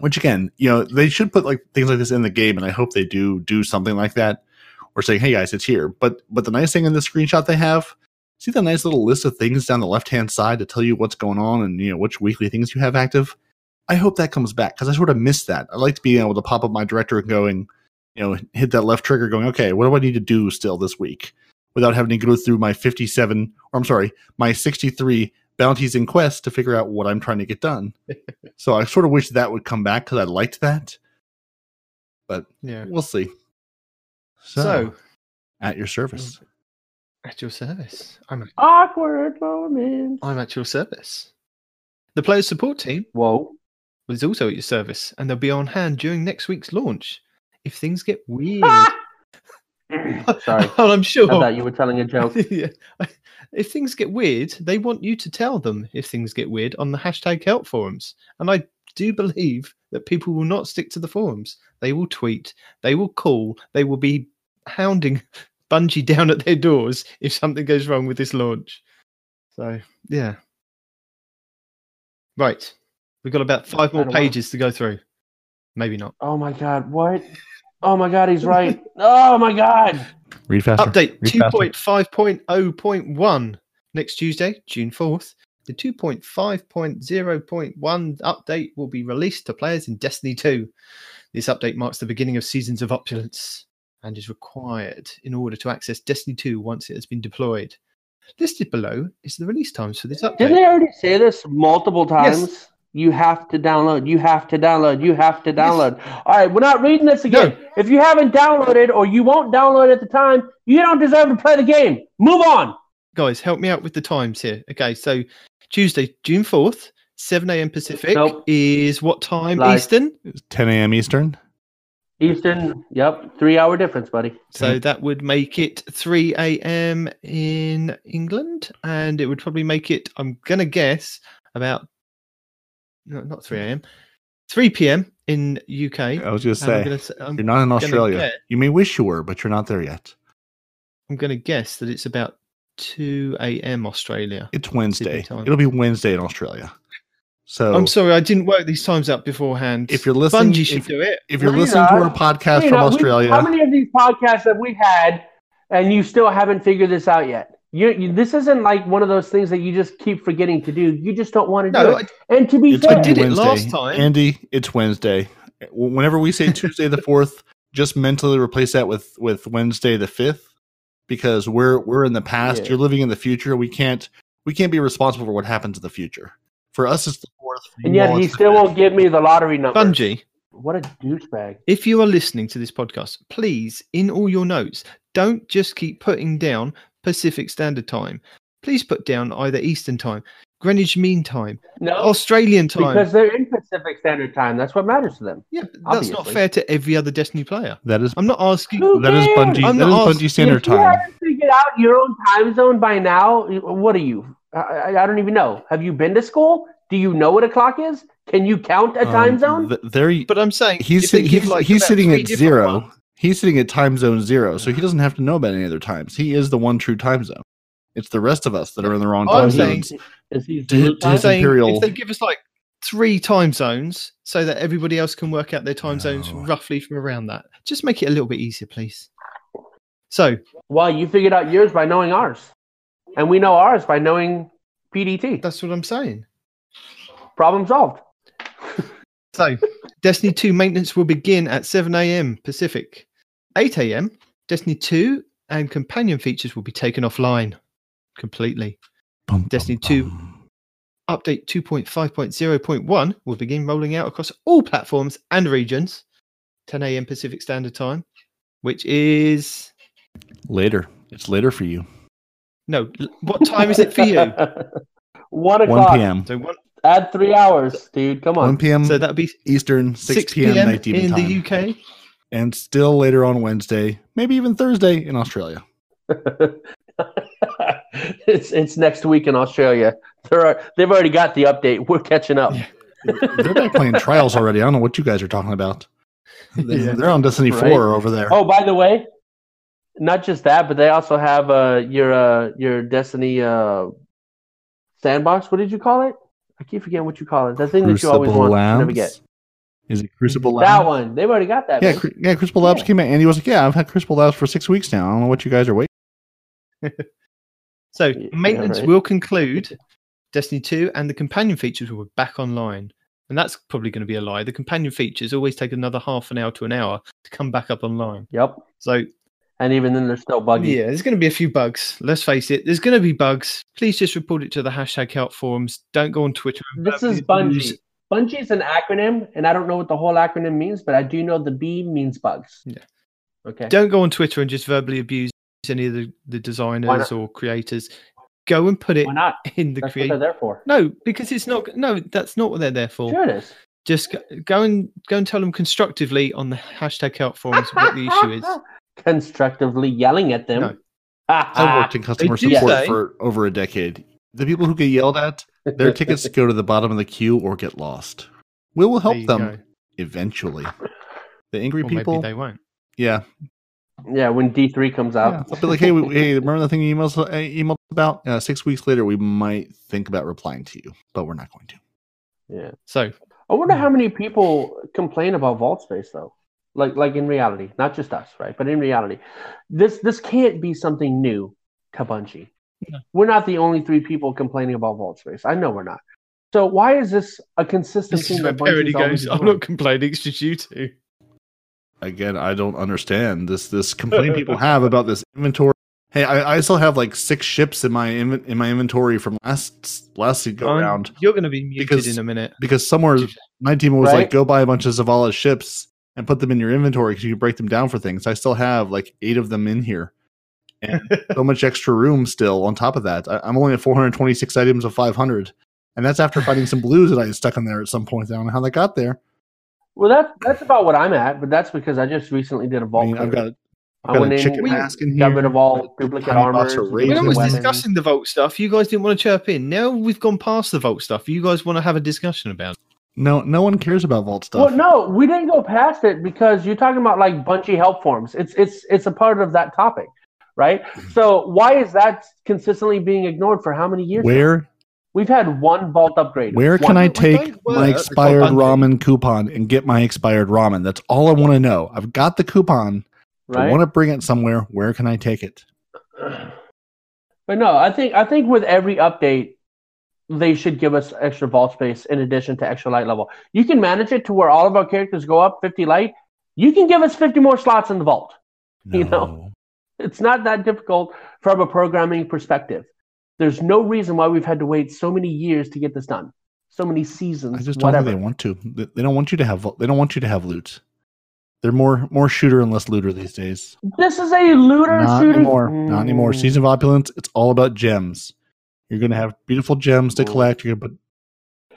Which again, you know, they should put like things like this in the game, and I hope they do do something like that, or saying, "Hey guys, it's here." But but the nice thing in the screenshot they have, see the nice little list of things down the left hand side to tell you what's going on and you know which weekly things you have active. I hope that comes back because I sort of missed that. I like to be able to pop up my director and going, you know, hit that left trigger, going, okay, what do I need to do still this week, without having to go through my fifty-seven, or I'm sorry, my sixty-three bounties and quests to figure out what I'm trying to get done. <laughs> so I sort of wish that would come back because I liked that. But Yeah. we'll see. So, So, at your service. at your service. I'm at, Awkward moment. I'm at your service. The player support team Whoa. is also at your service, and they'll be on hand during next week's launch. If things get weird, <laughs> <laughs> Sorry. and I'm sure. I thought you were telling a joke. yeah. If things get weird, they want you to tell them if things get weird on the hashtag help forums. And I do <laughs> believe that people will not stick to the forums. They will tweet, they will call, they will be hounding <laughs> Bungie down at their doors if something goes wrong with this launch. So, yeah. Right. We've got about five more I don't wanna- pages to go through. Maybe not. Oh my god, what? Oh my god, he's right. <laughs> Oh my god. Read faster. Update Read faster. 2.5.0.1 next Tuesday, June 4th. The 2.5.0.1 update will be released to players in Destiny 2. This update marks the beginning of Seasons of Opulence and is required in order to access Destiny 2 once it has been deployed. Listed below is the release times for this update. Didn't they already say this multiple times? You have to download. You have to download. You have to download. All right, we're not reading this again. No. If you haven't downloaded or you won't download at the time, you don't deserve to play the game. Move on. Guys, help me out with the times here. Okay, so Tuesday, June 4th, 7 a.m. Pacific Nope. is what time Lies. Eastern? 10 a.m. Eastern. Eastern. Yep, three hour difference, buddy. So that would make it 3 a.m. in England, and it would probably make it, I'm going to guess, about, no, not 3 a.m., 3 p.m. in UK. I was going to And I'm say, gonna, you're not in Australia. get- You may wish you were, but you're not there yet. I'm going to guess that it's about 2 a.m. Australia. It's Wednesday. It'll be Wednesday in Australia. So I'm sorry, I didn't work these times out beforehand. if you're listening, Bungie should if, do it. if you're No, you're listening to our podcast You from know, we- Australia, how many of these podcasts have we had and you still haven't figured this out yet? You, you, this isn't like one of those things that you just keep forgetting to do. You just don't want to do No, it. and to be fair, gonna did it Wednesday. last time. Andy, it's Wednesday. Whenever we say <laughs> Tuesday the fourth, just mentally replace that with with Wednesday the fifth, because we're we're in the past. Yeah. You're living in the future. We can't we can't be responsible for what happens in the future. For us, it's the fourth. and yet he still won't give me the lottery number. Bungie, What a douchebag. if you are listening to this podcast, please, in all your notes, don't just keep putting down Pacific Standard Time. Please put down either Eastern Time, Greenwich Mean Time, No, Australian Time. because they're in Pacific Standard Time. That's what matters to them. yeah, but that's not fair to every other Destiny player. That is I'm not asking. Who that is cares? Bungie. I'm That is not Bungie Standard if you Time. haven't figured out your own time zone by now, what are you? I, I, I don't even know. Have you been to school? Do you know what a clock is? Can you count a time Um, zone? th- there, But I'm saying he's if they sit- give, he's, like, he's about sitting at zero. ones- He's sitting at time zone zero, so he doesn't have to know about any other times. He is the one true time zone. It's the rest of us that are in the wrong I'm time saying- zones. Is he to- Zulu to his saying Imperial- if they give us like three time zones so that everybody else can work out their time zones No. roughly from around that, just make it a little bit easier, please. So Well, you figured out yours by knowing ours, and we know ours by knowing PDT. that's what I'm saying. Problem solved. <laughs> So, Destiny 2 maintenance will begin at 7 a.m. Pacific. 8 a.m. Destiny 2 and companion features will be taken offline completely. Bum, Destiny bum, 2 bum. Update 2.5.0.1 will begin rolling out across all platforms and regions. 10 a.m. Pacific Standard Time, which is Later. It's later for you. no. What time is it for you? <laughs> One o'clock. 1 o'clock. p.m. So, one, Add three hours, dude. Come on. 1 p.m. so that'd be Eastern, 6, 6 p.m. p.m. in time. the UK. And still later on Wednesday, maybe even Thursday in Australia. <laughs> it's it's next week in Australia. They're they've already got the update. We're catching up. Yeah. They're back playing trials already. I don't know what you guys are talking about. They're, Yeah. they're on Destiny Right. 4 over there. Oh, by the way, not just that, but they also have uh your uh your Destiny uh sandbox. What did you call it? I keep forgetting what you call it. The thing that you always want, you never get. Is it Crucible Labs? That one. They've already got that. Yeah, man. Cru- yeah, Crucible Labs Yeah. came out. he was like, "Yeah, I've had Crucible Labs for six weeks now. I don't know what you guys are waiting." So <laughs> Yeah, maintenance right. will conclude. Destiny 2 and the companion features will be back online. And that's probably going to be a lie. The companion features always take another half an hour to an hour to come back up online. Yep. So And even then, they're still buggy. yeah, there's going to be a few bugs. Let's face it. There's going to be bugs. Please just report it to the hashtag help forums. Don't go on Twitter. This is verbally Bungie. Bungie is an acronym, and I don't know what the whole acronym means, but I do know the B means bugs. Yeah. Okay. Don't go on Twitter and just verbally abuse any of the, the designers or creators. Go and put it Why not? in the That's what create. they're there for. No, because it's not. No, that's not what they're there for. Sure it is. Just go, go and go and tell them constructively on the hashtag help forums what the issue is. <laughs> Constructively yelling at them. No. <laughs> I've worked in customer support say- for over a decade. The people who get yelled at, their tickets go to the bottom of the queue or get lost. We will help them go. eventually. The angry Or people, maybe they won't. yeah, yeah, when D3 comes out. yeah. They'll be like, "Hey, we, hey, remember the thing you emailed, uh, emailed about? Uh, six weeks later, we might think about replying to you, but we're not going to." Yeah. So I wonder how many people complain about vault space though. Like like in reality, not just us, right? But in reality, this this can't be something new to Bungie. No. We're not the only three people complaining about vault space. I know we're not. So why is this a consistent this thing is where that Parody goes. I'm not complaining. It's just you two. Again, I don't understand this this complaint <laughs> people have about this inventory Hey, I, I still have like six ships in my inven- in my inventory from last last go Um, around You're going to be muted Because- in a minute. because somewhere my team was Right. like go buy a bunch of Zavala ships and put them in your inventory because you can break them down for things. I still have like eight of them in here, and so much extra room still on top of that. I, I'm only at 426 items of 500, and that's after finding some blues that I stuck in there at some point. I don't know how they got there. Well, that's that's about what I'm at, but that's because I just recently did a I vault. mean, I've got, I I've got went a in, chicken we- mask in here. got rid of all duplicate Tiny box armors, duplicate When I Raven was weapons. discussing the Vault stuff, you guys didn't want to chirp in. Now we've gone past the Vault stuff. You guys want to have a discussion about it. No, no one cares about vault stuff. Well, no, we didn't go past it because you're talking about like Bungie help forms. It's it's it's a part of that topic, right? Mm-hmm. So why is that consistently being ignored for how many years? now? Where we've had one vault upgrade. where can I take don't my expired ramen coupon and get my expired ramen? That's all I want to know. I've got the coupon. I want to bring it somewhere. Where can I take it? <clears throat> But no, I think I think with every update, they should give us extra vault space in addition to extra light level. You can manage it to where all of our characters go up 50 light. You can give us 50 more slots in the vault. <laughs> You know. It's not that difficult from a programming perspective. There's no reason why we've had to wait so many years to get this done. So many seasons, I just don't whatever. think they want to. They don't want you to have. They don't want you to have loot. They're more more shooter and less looter these days. This is a looter Not shooter. anymore. Not anymore. Mm. Season of Opulence. It's all about gems. You're gonna have beautiful gems to Mm. collect. You're gonna put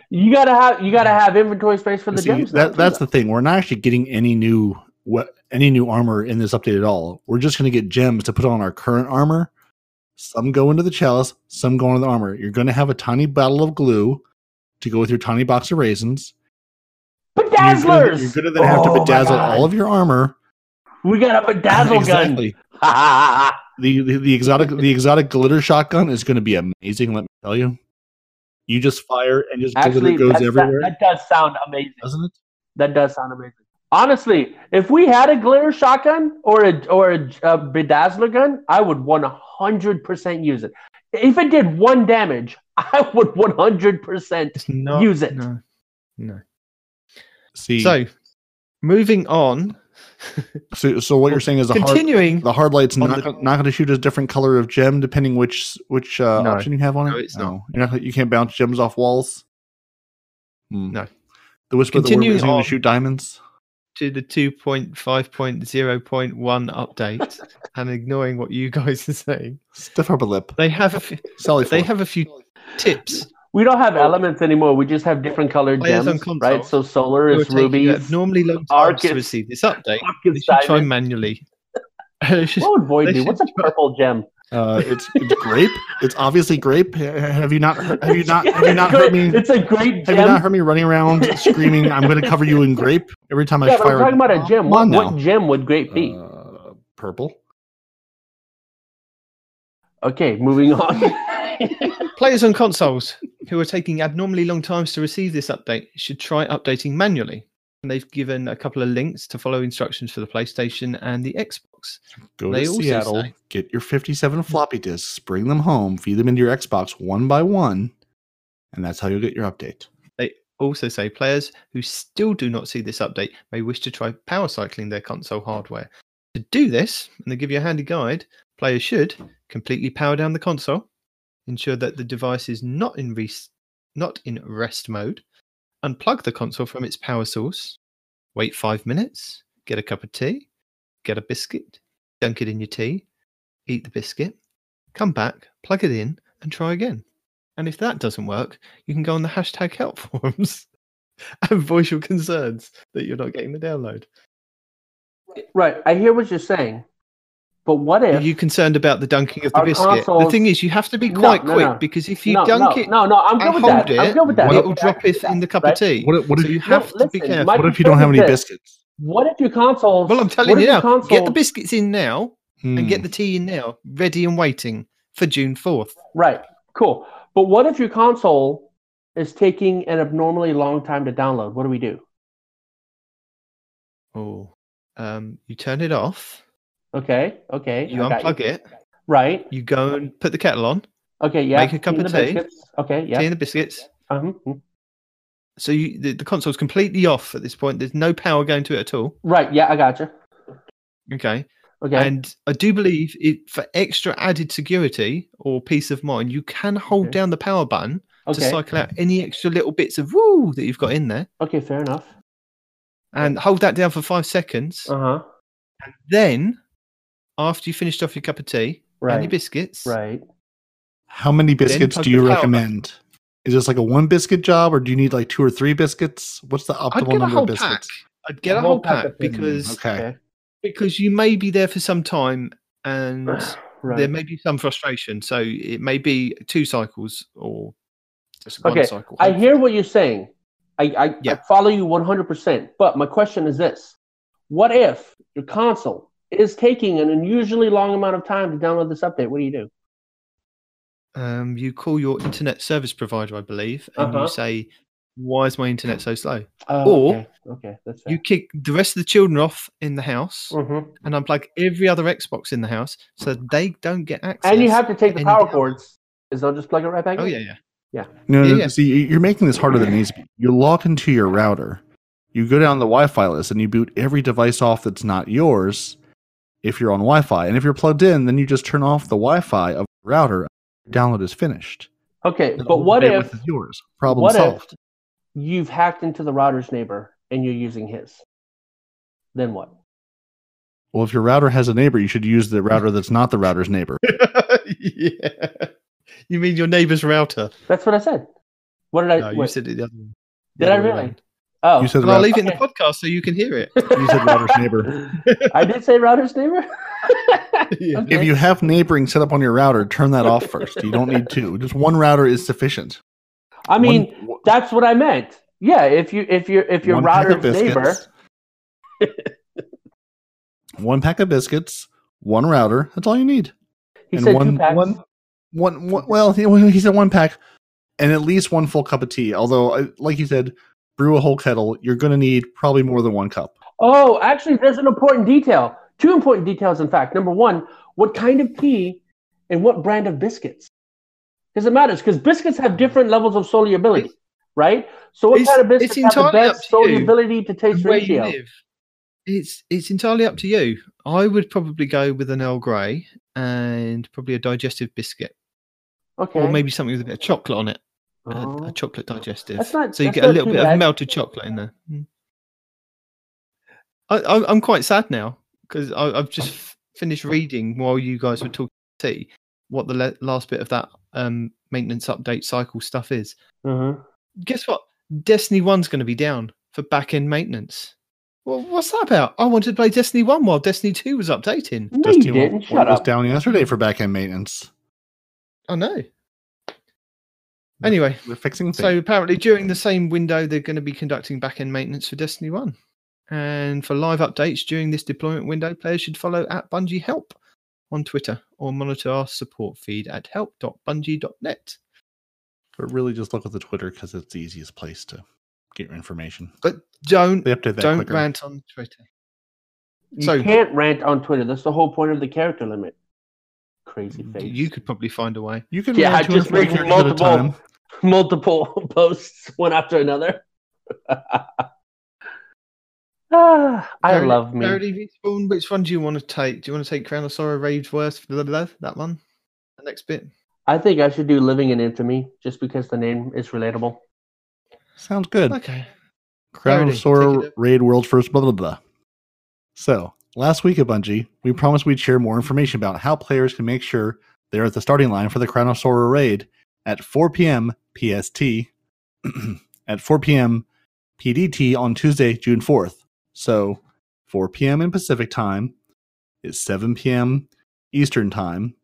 You gotta have you gotta have inventory space for the See, gems. that, that's though. the thing. We're not actually getting any new what any new armor in this update at all. We're just going to get gems to put on our current armor. Some go into the chalice, some go into the armor. You're going to have a tiny bottle of glue to go with your tiny box of raisins. Bedazzlers. you're gonna then have to Oh bedazzle all of your armor. We got a bedazzle <laughs> exactly. gun. <laughs> The, the the exotic the exotic glitter shotgun is going to be amazing. Let me tell you. You just fire and just Actually, glitter goes everywhere, That, that does sound amazing. doesn't it? That does sound amazing. Honestly, if we had a glitter shotgun or a or a, a bedazzler gun, I would one hundred percent use it. If it did one damage, <laughs> I would one hundred percent. Use it. No. No. See, So, moving on. <laughs> so, so what you're saying is the hard, Continuing. the hard light's not the- gonna- not going to shoot a different color of gem depending which which uh, No. option you have on it. No, it's not. You're not. You can't bounce gems off walls. Hmm. No. The whisper of the Continuing word is going to shoot diamonds. To the 2.5.0.1 update <laughs> and ignoring what you guys are saying, Stiff upper lip. they have a few, Sally. they have a few tips. We don't have elements anymore. We just have different colored Players gems, console right? So solar is ruby. Normally, abnormally long arc times to receive this update. arc They is should try manually. They should- What would void they be? What's a purple gem? Uh, it's, it's grape. It's obviously grape. Have you not? heard- Have you not? Have you not heard me? It's a great Have you not heard me running around screaming, "I'm going to cover you in grape" every time I Yeah, but fire? I'm talking about a gem. What, on what gem would grape be? Uh, purple. Okay, moving on. <laughs> Players on consoles who are taking abnormally long times to receive this update should try updating manually. And they've given a couple of links to follow instructions for the PlayStation and the Xbox. Go They to Seattle, say- get your 57 floppy disks, bring them home, feed them into your Xbox one by one, and that's how you'll get your update. They also say players who still do not see this update may wish to try power cycling their console hardware. To do this, and they give you a handy guide, players should completely power down the console, ensure that the device is not in res- not in rest mode, unplug the console from its power source, wait five minutes, get a cup of tea, get a biscuit, dunk it in your tea, eat the biscuit, come back, plug it in, and try again. And if that doesn't work, you can go on the hashtag help <laughs> forums and voice your concerns that you're not getting the download. right, I hear what you're saying, but what Are if you concerned about the dunking of the Our biscuit? The thing is, you have to be quite no, quick no. because if you no, dunk no, it no, no, I'm good and with hold that. it, I'm good with that. It'll drop it in the cup right? of tea. What, what, so if, you No, have to be careful. what if you don't have any concern is this. biscuits? What if your consoles? Well, I'm telling if you your now, get the biscuits in now and Hmm. get the tea in now, ready and waiting for June 4th. Right, cool. But what if your console is taking an abnormally long time to download? What do we do? Oh, um, you turn it off, Okay, okay. you I got unplug it, Right. you go and put the kettle on, Okay. Yeah. Make a cup in of tea. biscuits. Okay. tea Yeah. and the biscuits. uh So you, the, the console's completely off at this point. There's no power going to it at all. Right. Yeah. I gotcha. Okay. Okay. And I do believe it for extra added security or peace of mind, you can hold Okay. down the power button to cycle out any extra little bits of woo that you've got in there, Okay. Fair enough. and hold that down for five seconds. Uh huh. And Then, after you finished off your cup of tea and your biscuits, Right. How many biscuits do you the power recommend? Is this like a one biscuit job, or do you need like two or three biscuits? What's the optimal number whole of pack. biscuits? I'd get A a whole whole pack pack because Okay. Okay. because you may be there for some time and <sighs> Right. there may be some frustration. So it may be two cycles or just one Okay, cycle. I hear what you're saying. I, I, I follow you 100%. But my question is this What if your console is taking an unusually long amount of time to download this update? What do you do? Um, you call your internet service provider, I believe, and Uh-huh. you say, "Why is my internet so slow?" Oh, Or okay. okay, that's fair. You kick the rest of the children off in the house Mhm. and unplug every other Xbox in the house so they don't get access. And you have to take the power cords. Is they'll just plug it right back Oh in? yeah, yeah. No, Yeah, no, yeah. see, you're making this harder than it needs to be. You log into your router, you go down the Wi-Fi list, and you boot every device off that's not yours. If you're on Wi-Fi, and if you're plugged in, then you just turn off the Wi-Fi of the router. Download is finished. Okay, And but what if is yours? Problem what if- solved. you've hacked into the router's neighbor and you're using his? Then what? Well, if your router has a neighbor, you should use the router that's not the router's neighbor. <laughs> yeah. You mean your neighbor's router? That's what I said. What did I? No, you wait, said it the other way. Did The I other way really? around. Oh, You said And I'll leave it in the Okay. podcast so you can hear it. you said router's neighbor. <laughs> I did say router's neighbor. <laughs> Yeah. Okay. If you have neighboring set up on your router, turn that off first. You don't need two. Just one router is sufficient. I mean, One- that's what I meant. Yeah, if you if you if your one pack of router's neighbor, <laughs> one pack of biscuits, one router. That's all you need. he and said one, two packs. one, one, one- Well, he, well, he said one pack, and at least one full cup of tea. Although, uh, like you said, brew a whole kettle. You're going to need probably more than one cup. Oh, actually, there's an important detail. Two important details, in fact. Number one, what kind of tea and what brand of biscuits? Because it matters. Because biscuits have different levels of solubility, right? So, what It's- kind of biscuits have the best solubility to taste ratio? It's it's entirely up to you. I would probably go with an Earl Grey and probably a digestive biscuit, Okay. or maybe something with a bit of chocolate on it, a, Oh. a chocolate digestive. Not- so you get a little bit bad. of melted chocolate in there. Mm. I, I, I'm quite sad now because I've just f- finished reading while you guys were talking tea what the le- last bit of that um, maintenance update cycle stuff is. Mhm. Guess what? Destiny One's going to be down for back end maintenance. Well, what's that about? I wanted to play Destiny One while Destiny Two was updating. No, Destiny you one- didn't. one Shut was up. down yesterday for backend maintenance. I know. Anyway, We're fixing so apparently during the same window, they're going to be conducting back end maintenance for Destiny One. And for live updates during this deployment window, players should follow at Bungie Help on Twitter or monitor our support feed at help.bungie.net. but really, just look at the Twitter because it's the easiest place to get your information. But don't They update that don't quicker. rant on Twitter. You So- can't rant on Twitter. That's the whole point of the character limit. Crazy face. You could probably find a way. You can Yeah, rant I just make characters at a multiple- time. <laughs> multiple <laughs> posts one after another. ah, <sighs> I Verity- love me. Verity Respawn, which one do you want to take? Do you want to take Crown of Sorrow, Rage Worst, blah, blah, blah, that one? The next bit? I think I should do Living in Infamy just because the name is relatable. Sounds good. Okay. Crown Verity, of Sorrow take it up. Raid World's First blah blah blah. So last week at Bungie, we promised we'd share more information about how players can make sure they're at the starting line for the Crown of Sorrow raid at 4 p.m. PST <clears throat> at 4 p.m. PDT on Tuesday, June 4th. So 4 p.m. in Pacific time is 7 p.m. Eastern time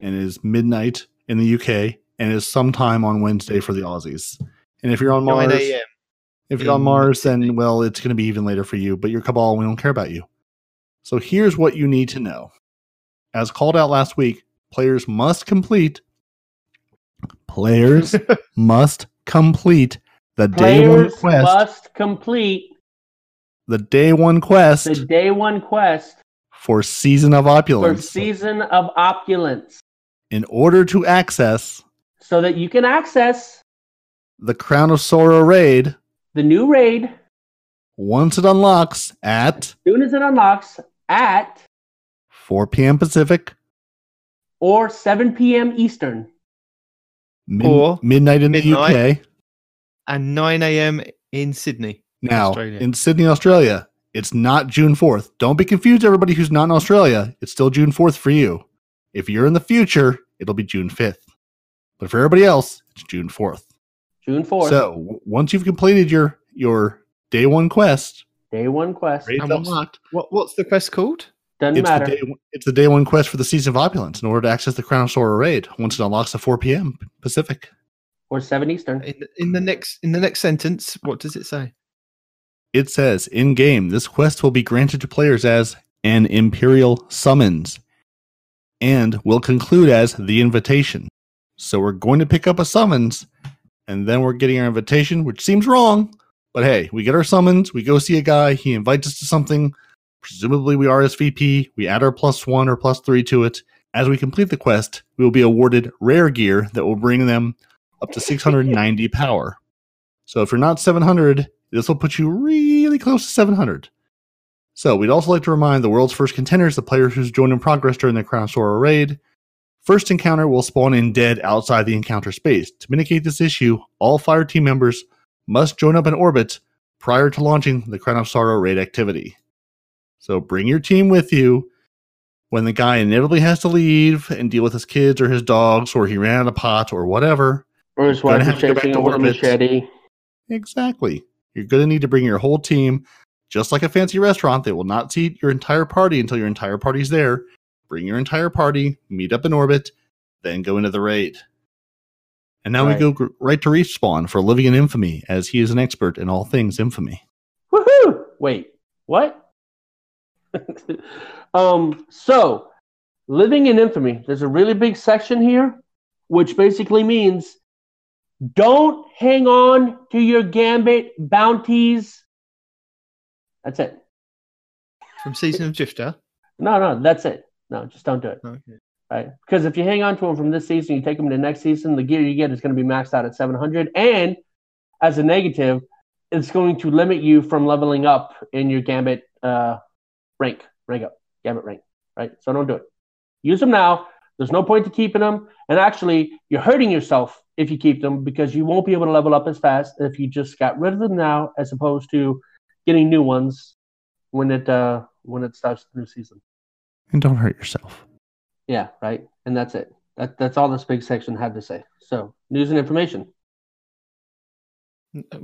and is midnight in the UK and is sometime on Wednesday for the Aussies. And if you're on Mars, if you're on Mars, then well, it's going to be even later for you. But you're Cabal, we don't care about you. So here's what you need to know. As called out last week, players must complete. Players <laughs> must complete the day one quest. must complete the day one quest the day one quest for Season of opulence. for Opulence Season of Opulence in order to access so that you can access the Crown of Sorrow raid the new raid once it unlocks at soon as it unlocks at 4 p.m. Pacific, or 7 p.m. Eastern. Mid- Or midnight in the. UK. And 9 a.m. in Sydney. Now, Australia. in Sydney, Australia, it's not June 4th. Don't be confused, everybody who's not in Australia. It's still June 4th for you. If you're in the future, it'll be June 5th. But for everybody else, it's June 4th. June 4th. So w- once you've completed your your day one quest, day one quest. And what's- What What's the quest called? Doesn't It's matter. the, day, one- it's the day one quest for the Season of Opulence in order to access the Crown of Sorrow raid once it unlocks at 4 p.m. Pacific. or 7 Eastern. In, in the next in the next sentence, what does it say? It says in game, this quest will be granted to players as an Imperial summons and will conclude as the invitation. So we're going to pick up a summons and then we're getting our invitation, which seems wrong. But hey, we get our summons, we go see a guy, he invites us to something. Presumably, we RSVP, we add our plus one or plus three to it. As we complete the quest, we will be awarded rare gear that will bring them up to 690 <laughs> power. So if you're not 700, this will put you really close to 700. So we'd also like to remind the world's first contenders, the players who's joined in progress during the Crown Sorrow raid. First encounter will spawn in dead outside the encounter space. To mitigate this issue, all fire team members must join up in orbit prior to launching the Crown of Sorrow raid activity. So bring your team with you when the guy inevitably has to leave and deal with his kids or his dogs, or he ran out of pot or whatever. Or his Gonna wife have is to go back chasing to him with a orbit. machete. Exactly. You're going to need to bring your whole team, just like a fancy restaurant. They will not seat your entire party until your entire party's there. Bring your entire party, meet up in orbit, then go into the raid. And now Right. we go right to Respawn for Living in Infamy, as he is an expert in all things infamy. Woohoo! Wait, what? <laughs> um, so living in infamy, there's a really big section here, which basically means don't hang on to your gambit bounties. That's it. From Season of Drifter. No, no, that's it. No, just don't do it. Okay. Right? Because if you hang on to them from this season, you take them to the next season, the gear you get is going to be maxed out at 700. And as a negative, it's going to limit you from leveling up in your Gambit uh, rank, rank up, Gambit rank. Right? So don't do it. Use them now. There's no point to keeping them. And actually, you're hurting yourself if you keep them because you won't be able to level up as fast if you just got rid of them now, as opposed to getting new ones when it uh, when it starts the new season. And don't hurt yourself. Yeah, right. And that's it. That that's all this big section had to say. So news and information.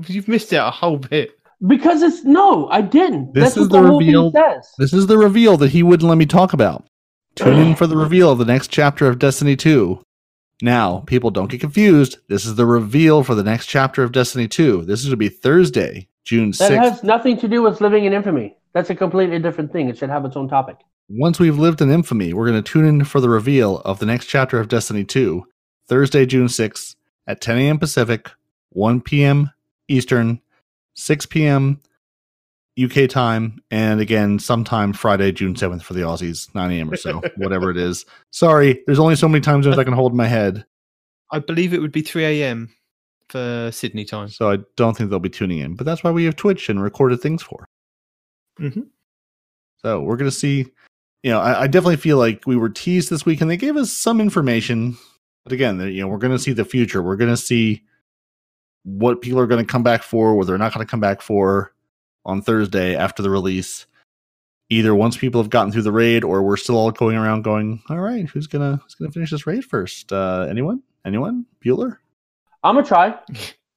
You've missed out a whole bit. Because it's no, I didn't. This that's is what the the reveal- This is the reveal that he wouldn't let me talk about. Tune in for the reveal of the next chapter of Destiny 2. Now, people don't get confused. This is the reveal for the next chapter of Destiny 2. This is going to be Thursday, June That 6th. has nothing to do with living in infamy. That's a completely different thing. It should have its own topic. Once we've lived in infamy, we're going to tune in for the reveal of the next chapter of Destiny 2, Thursday, June 6th at 10 a.m. Pacific, 1 p.m. Eastern, 6 p.m. UK time, and again, sometime Friday, June 7th for the Aussies, 9 a.m. or so, <laughs> whatever it is. Sorry, there's only so many time zones I can hold in my head, I believe it would be 3 a.m. for Sydney time. so I don't think they'll be tuning in. But that's why we have Twitch and recorded things for. Mhm. So we're going to see. You know, I, I definitely feel like we were teased this week, and they gave us some information. But again, you know, we're going to see the future. We're going to see what people are going to come back for, what they're not going to come back for on Thursday after the release. Either once people have gotten through the raid, or we're still all going around going, "All right, who's gonna who's gonna finish this raid first? Uh, anyone? Anyone? Bueller? I'm gonna try.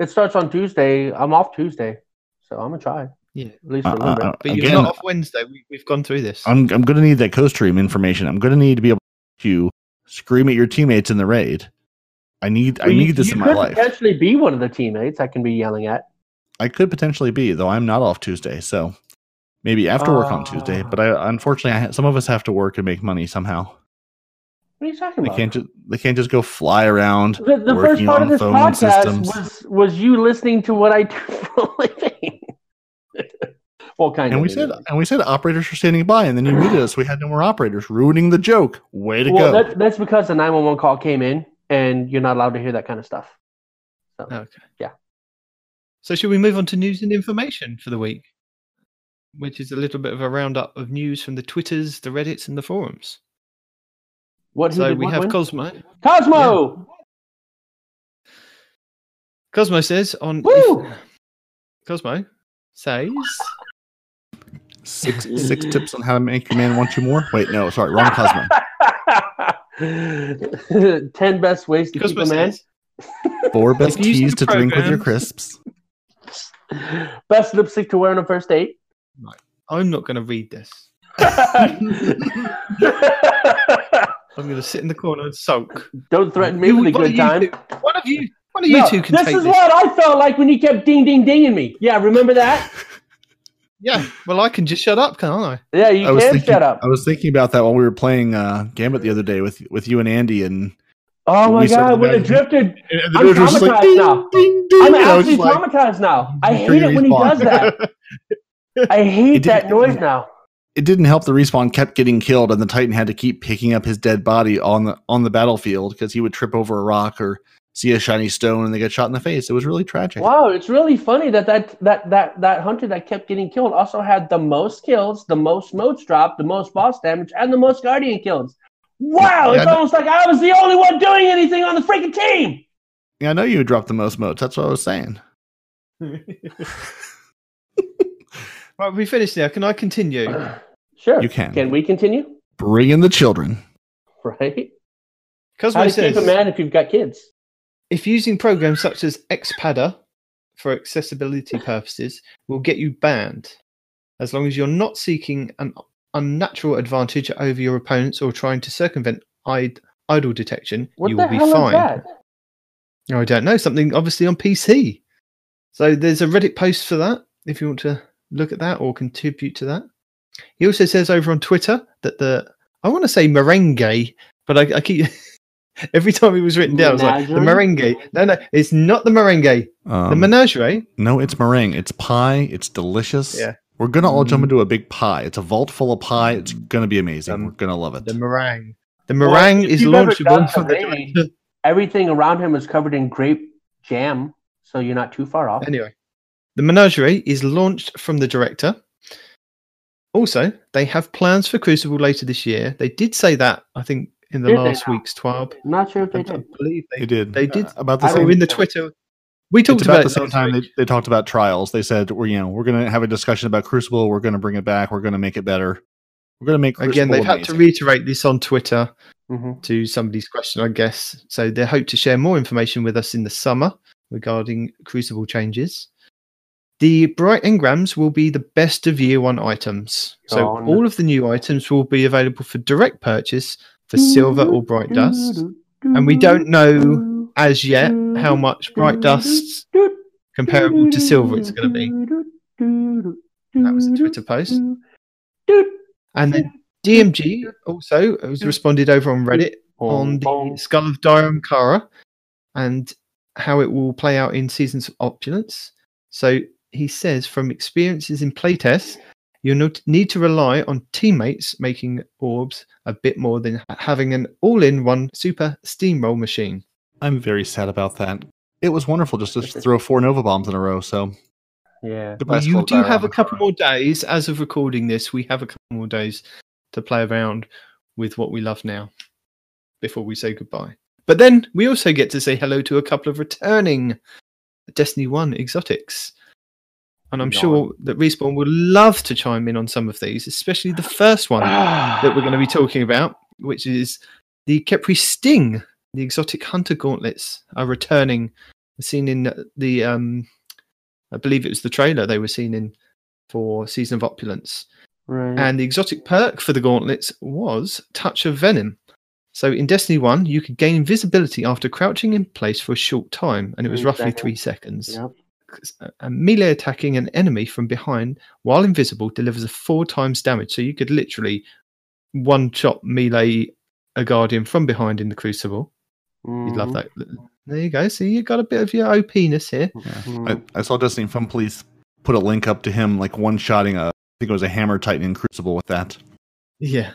It starts on Tuesday. I'm off Tuesday, so I'm gonna try. Yeah. At least for a Uh, little bit. uh, But you're not off Wednesday. We, we've gone through this. I'm I'm gonna need that co-stream information. I'm gonna need to be able to scream at your teammates in the raid. I need I Well, you- need this you in my could life. Potentially be one of the teammates I can be yelling at. I could potentially be, though I'm not off Tuesday, so maybe after work on Tuesday. Ah. But I unfortunately, I, some of us have to work and make money somehow. What are you talking They about? can't just they can't just go fly around. the the first part on of this phone podcast systems. was was you listening to what I do for a living. <laughs> well, kind And of. we said and we said operators are standing by, and then you muted us. We had no more operators, ruining the joke. Way to well, go! that, that's because the 911 call came in, and you're not allowed to hear that kind of stuff. So, Okay. Yeah. So should we move on to news and information for the week? which is a little bit of a roundup of news from the Twitters, the Reddits, and the forums. What? who So we what have win? Cosmo. Cosmo. Cosmo says on Woo! Cosmo says Six six tips on how to make your man want you more. Wait, no, sorry, wrong Cosmo. <laughs> <laughs> Ten best ways to Cosmo keep a man. <laughs> Four best If you use teas the to drink with your program- crisps. Best lipstick to wear on a first date. I'm not going to read this. <laughs> I'm going to sit in the corner and sulk. Don't threaten me You- with a one of good you time. two- One of you, one of you No, two can this take is this. what I felt like when you kept ding ding dinging me. Yeah, remember that? Yeah, well, I can just shut up, can't I? Yeah, you I was can thinking, shut up. I was thinking about that while we were playing uh, Gambit the other day with with you and Andy, and Oh my we started god, when it back- drifted, I'm Doge was just traumatized ding, now. ding, ding, I'm and I was actually just like, traumatized now. I hate it when he does that. <laughs> I hate that noise now. it didn't help. The respawn kept getting killed, and the Titan had to keep picking up his dead body on the on the battlefield because he would trip over a rock or see a shiny stone and they get shot in the face. It was really tragic. Wow, it's really funny that that that that that hunter that kept getting killed also had the most kills, the most motes dropped, the most boss damage, and the most guardian kills. Wow, Yeah, it's I know- almost like I was the only one doing anything on the freaking team. Yeah, I know you would drop the most motes. That's what I was saying. <laughs> Right, we finished now. Can I continue? <clears throat> Sure. You can. Can we continue? Bring in the children. Right. Because How to says keep a man if you've got kids? If using programs such as Xpadder for accessibility purposes will get you banned, as long as you're not seeking an unnatural advantage over your opponents or trying to circumvent id- idle detection, What you will be fine. I don't know. Something obviously on PC. So there's a Reddit post for that if you want to look at that or contribute to that. He also says over on Twitter that the I want to say merengue, but I, I keep <laughs> every time it was written down, I was like the Menagerie? merengue. No, no, it's not the merengue. the Um, menagerie. no, it's meringue. It's pie. It's delicious. Yeah. We're gonna all jump Mm. into a big pie. It's a vault full of pie. It's gonna be amazing. Um, We're gonna love it. The meringue. The meringue if is you've ever launchable done from the something- director. Everything around him is covered in grape jam, so you're not too far off. Anyway, the menagerie is launched from the director. Also, they have plans for Crucible later this year. They did say that, I think, in the Did last week's TWAB. I'm not sure if they I did. believe they they, did. they did. Uh, about the I Oh, same. in the Twitter. We talked It's about, about the same time they, they talked about trials. They said we're you know we're gonna have a discussion about Crucible. We're gonna bring it back. We're gonna make it better. We're gonna make Crucible Again, they've had to reiterate this on Twitter hmm to somebody's question, I guess. So they hope to share more information with us in the summer regarding Crucible changes. The Bright Engrams will be the best of year one items. So Oh, no. all of the new items will be available for direct purchase for silver or bright dust. And we don't know as yet how much bright dust comparable to silver it's going to be. That was a Twitter post. And then DMG also has responded over on Reddit on the Skull of Dire Ahamkara and how it will play out in Seasons of Opulence. So he says, from experiences in playtests, you'll need to rely on teammates making orbs a bit more than having an all-in-one super steamroll machine. I'm very sad about that. It was wonderful just to throw four Nova bombs in a row. So Yeah. Well, you do have a couple more days, as of recording this, we have a couple more days to play around with what we love now before we say goodbye. But then we also get to say hello to a couple of returning Destiny 1 exotics. And I'm Yawn. sure that Respawn would love to chime in on some of these, especially the first one that we're going to be <sighs> talking about, which is the Khepri's Sting. The exotic hunter gauntlets are returning. Seen in the, um, I believe it was the trailer they were seen in for Season of Opulence. Right. And the exotic perk for the gauntlets was Touch of Venom. So in Destiny 1, you could gain invisibility after crouching in place for a short time, and it was roughly seconds. three seconds. Yep. And melee attacking an enemy from behind while invisible delivers a four times damage. So you could literally one shot melee a guardian from behind in the crucible. You'd love Mhm. that. There you go. So you got a bit of your OPness here. Mhm. I, I saw Destiny Fun Police put a link up to him like one shotting a I think it was a hammer titan in Crucible with that. Yeah.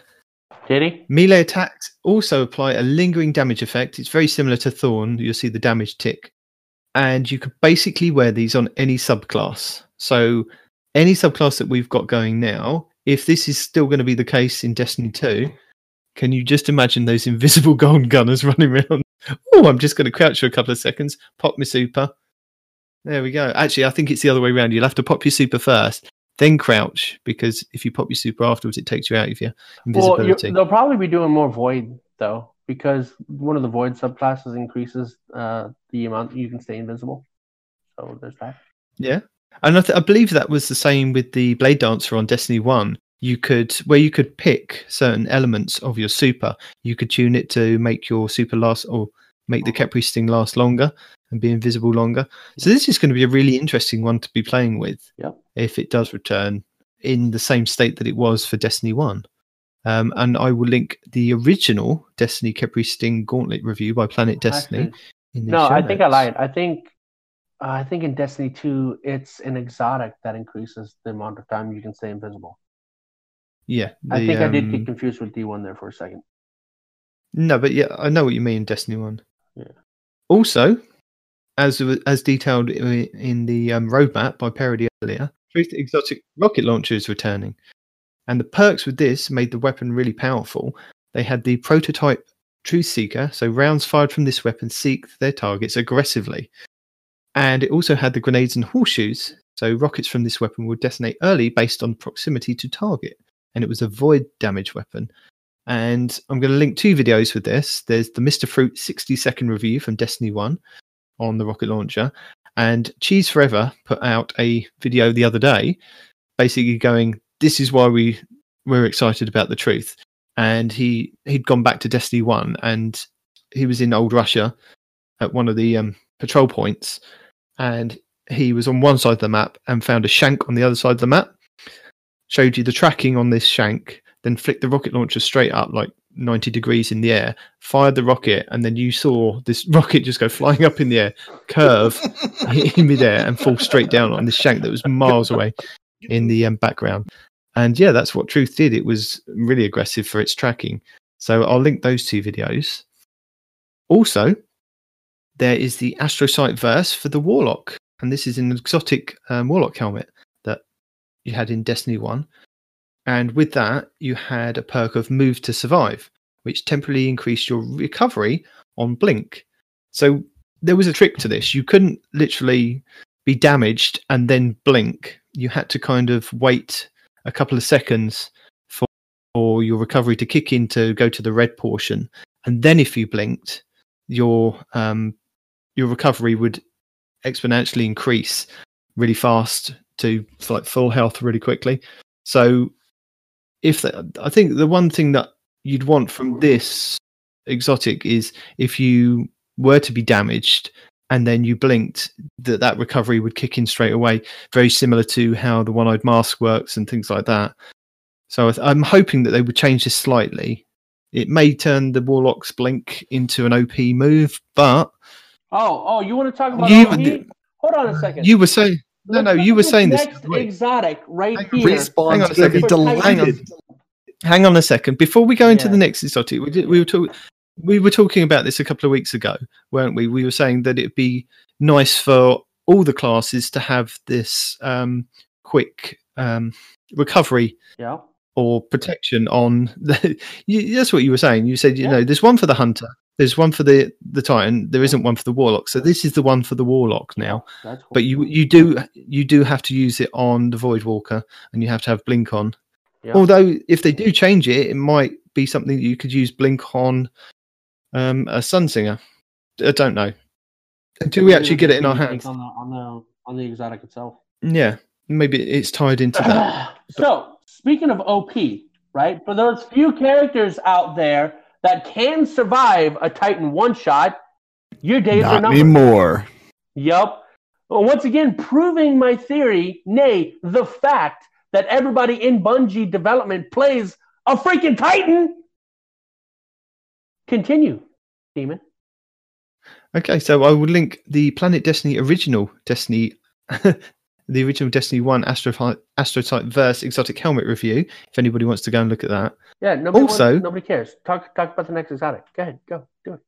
Did he? Melee attacks also apply a lingering damage effect. It's very similar to Thorn. You'll see the damage tick. And you could basically wear these on any subclass. So any subclass that we've got going now, if this is still going to be the case in Destiny 2, can you just imagine those invisible <laughs> golden gunners running around? Oh, I'm just going to crouch for a couple of seconds, pop my super. There we go. Actually, I think it's the other way around. You'll have to pop your super first, then crouch, because if you pop your super afterwards, it takes you out of your invisibility. you they'll probably be doing more void though, because one of the void subclasses increases uh, the amount you can stay invisible. So there's that. Yeah, and I, th- I believe that was the same with the Blade Dancer on Destiny One. You could, where you could pick certain elements of your super, you could tune it to make your super last or make the Khepri's Sting last longer and be invisible longer. So this is going to be a really interesting one to be playing with Yep. if it does return in the same state that it was for Destiny One. Um, and I will link the original Destiny Khepri's Sting Gauntlet review by Planet Destiny. In the no, I think I lied. I think uh, I think in Destiny 2, it's an exotic that increases the amount of time you can stay invisible. Yeah, I the, think I did um, get confused with D1 there for a second. No, but yeah, I know what you mean. Destiny One. Yeah. Also, as as detailed in the um, roadmap by Parody earlier, Truth Exotic rocket launcher is returning, and the perks with this made the weapon really powerful. They had the prototype Trueseeker, so rounds fired from this weapon seek their targets aggressively, and it also had the grenades and horseshoes. So rockets from this weapon would detonate early based on proximity to target, and it was a void damage weapon. And I'm going to link two videos with this. There's the Mr. Fruit 60 second review from Destiny 1 on the rocket launcher. And Cheese Forever put out a video the other day basically going, This is why we we're excited about the truth. And he he'd gone back to Destiny 1 and he was in old Russia at one of the um, patrol points and he was on one side of the map and found a shank on the other side of the map. Showed you the tracking on this shank, then flicked the rocket launcher straight up like 90 degrees in the air, fired the rocket, and then you saw this <laughs> rocket just go flying up in the air, curve <laughs> in midair, and fall straight down on this shank that was miles away in the um, background. And yeah, that's what Truth did. It was really aggressive for its tracking. So I'll link those two videos. Also, there is the Astrocyte verse for the Warlock, and this is an exotic um, Warlock helmet that you had in Destiny 1. And with that, you had a perk of Move to Survive, which temporarily increased your recovery on Blink. So there was a trick to this. You couldn't literally be damaged and then blink. You had to kind of wait a couple of seconds for, for your recovery to kick in to go to the red portion. And then if you blinked, your um, your recovery would exponentially increase really fast to like full health really quickly. So if the, I think the one thing that you'd want from this exotic is if you were to be damaged and then you blinked that that recovery would kick in straight away very similar to how the one-eyed mask works and things like that so I th- i'm hoping that they would change this slightly it may turn the warlock's blink into an op move but Oh, oh, you want to talk about You- OP? Hold on a second. you were saying no no you were saying this next exotic right here. Hang on a Respawn's gonna be second. Hang on. hang on a second before we go into Yeah. the next exotic we, did, we were talking we were talking about this a couple of weeks ago weren't we we were saying that it'd be nice for all the classes to have this um, quick um, recovery Yeah. or protection on the <laughs> you, that's what you were saying you said you Yeah. know there's one for the hunter there's one for the the titan there isn't one for the warlock so this is the one for the warlock now cool. but you you do you do have to use it on the void walker and you have to have blink on Yeah. although if they do change it it might be something that you could use blink on um a sun singer. i don't know Do we actually get it in our hands on the on the on the exotic itself. yeah maybe it's tied into that <sighs> so speaking of OP, right? For those few characters out there that can survive a Titan one shot, your days are Not numbered. anymore. Yup. Well, once again, proving my theory, nay, the fact that everybody in Bungie development plays a freaking Titan. Continue, Demon. okay so i will link the planet destiny original destiny <laughs> the original destiny 1 astro Astrocyte verse exotic helmet review if anybody wants to go and look at that Yeah, nobody Also- wants, nobody cares. Talk talk about the next exotic. Go ahead, go do it.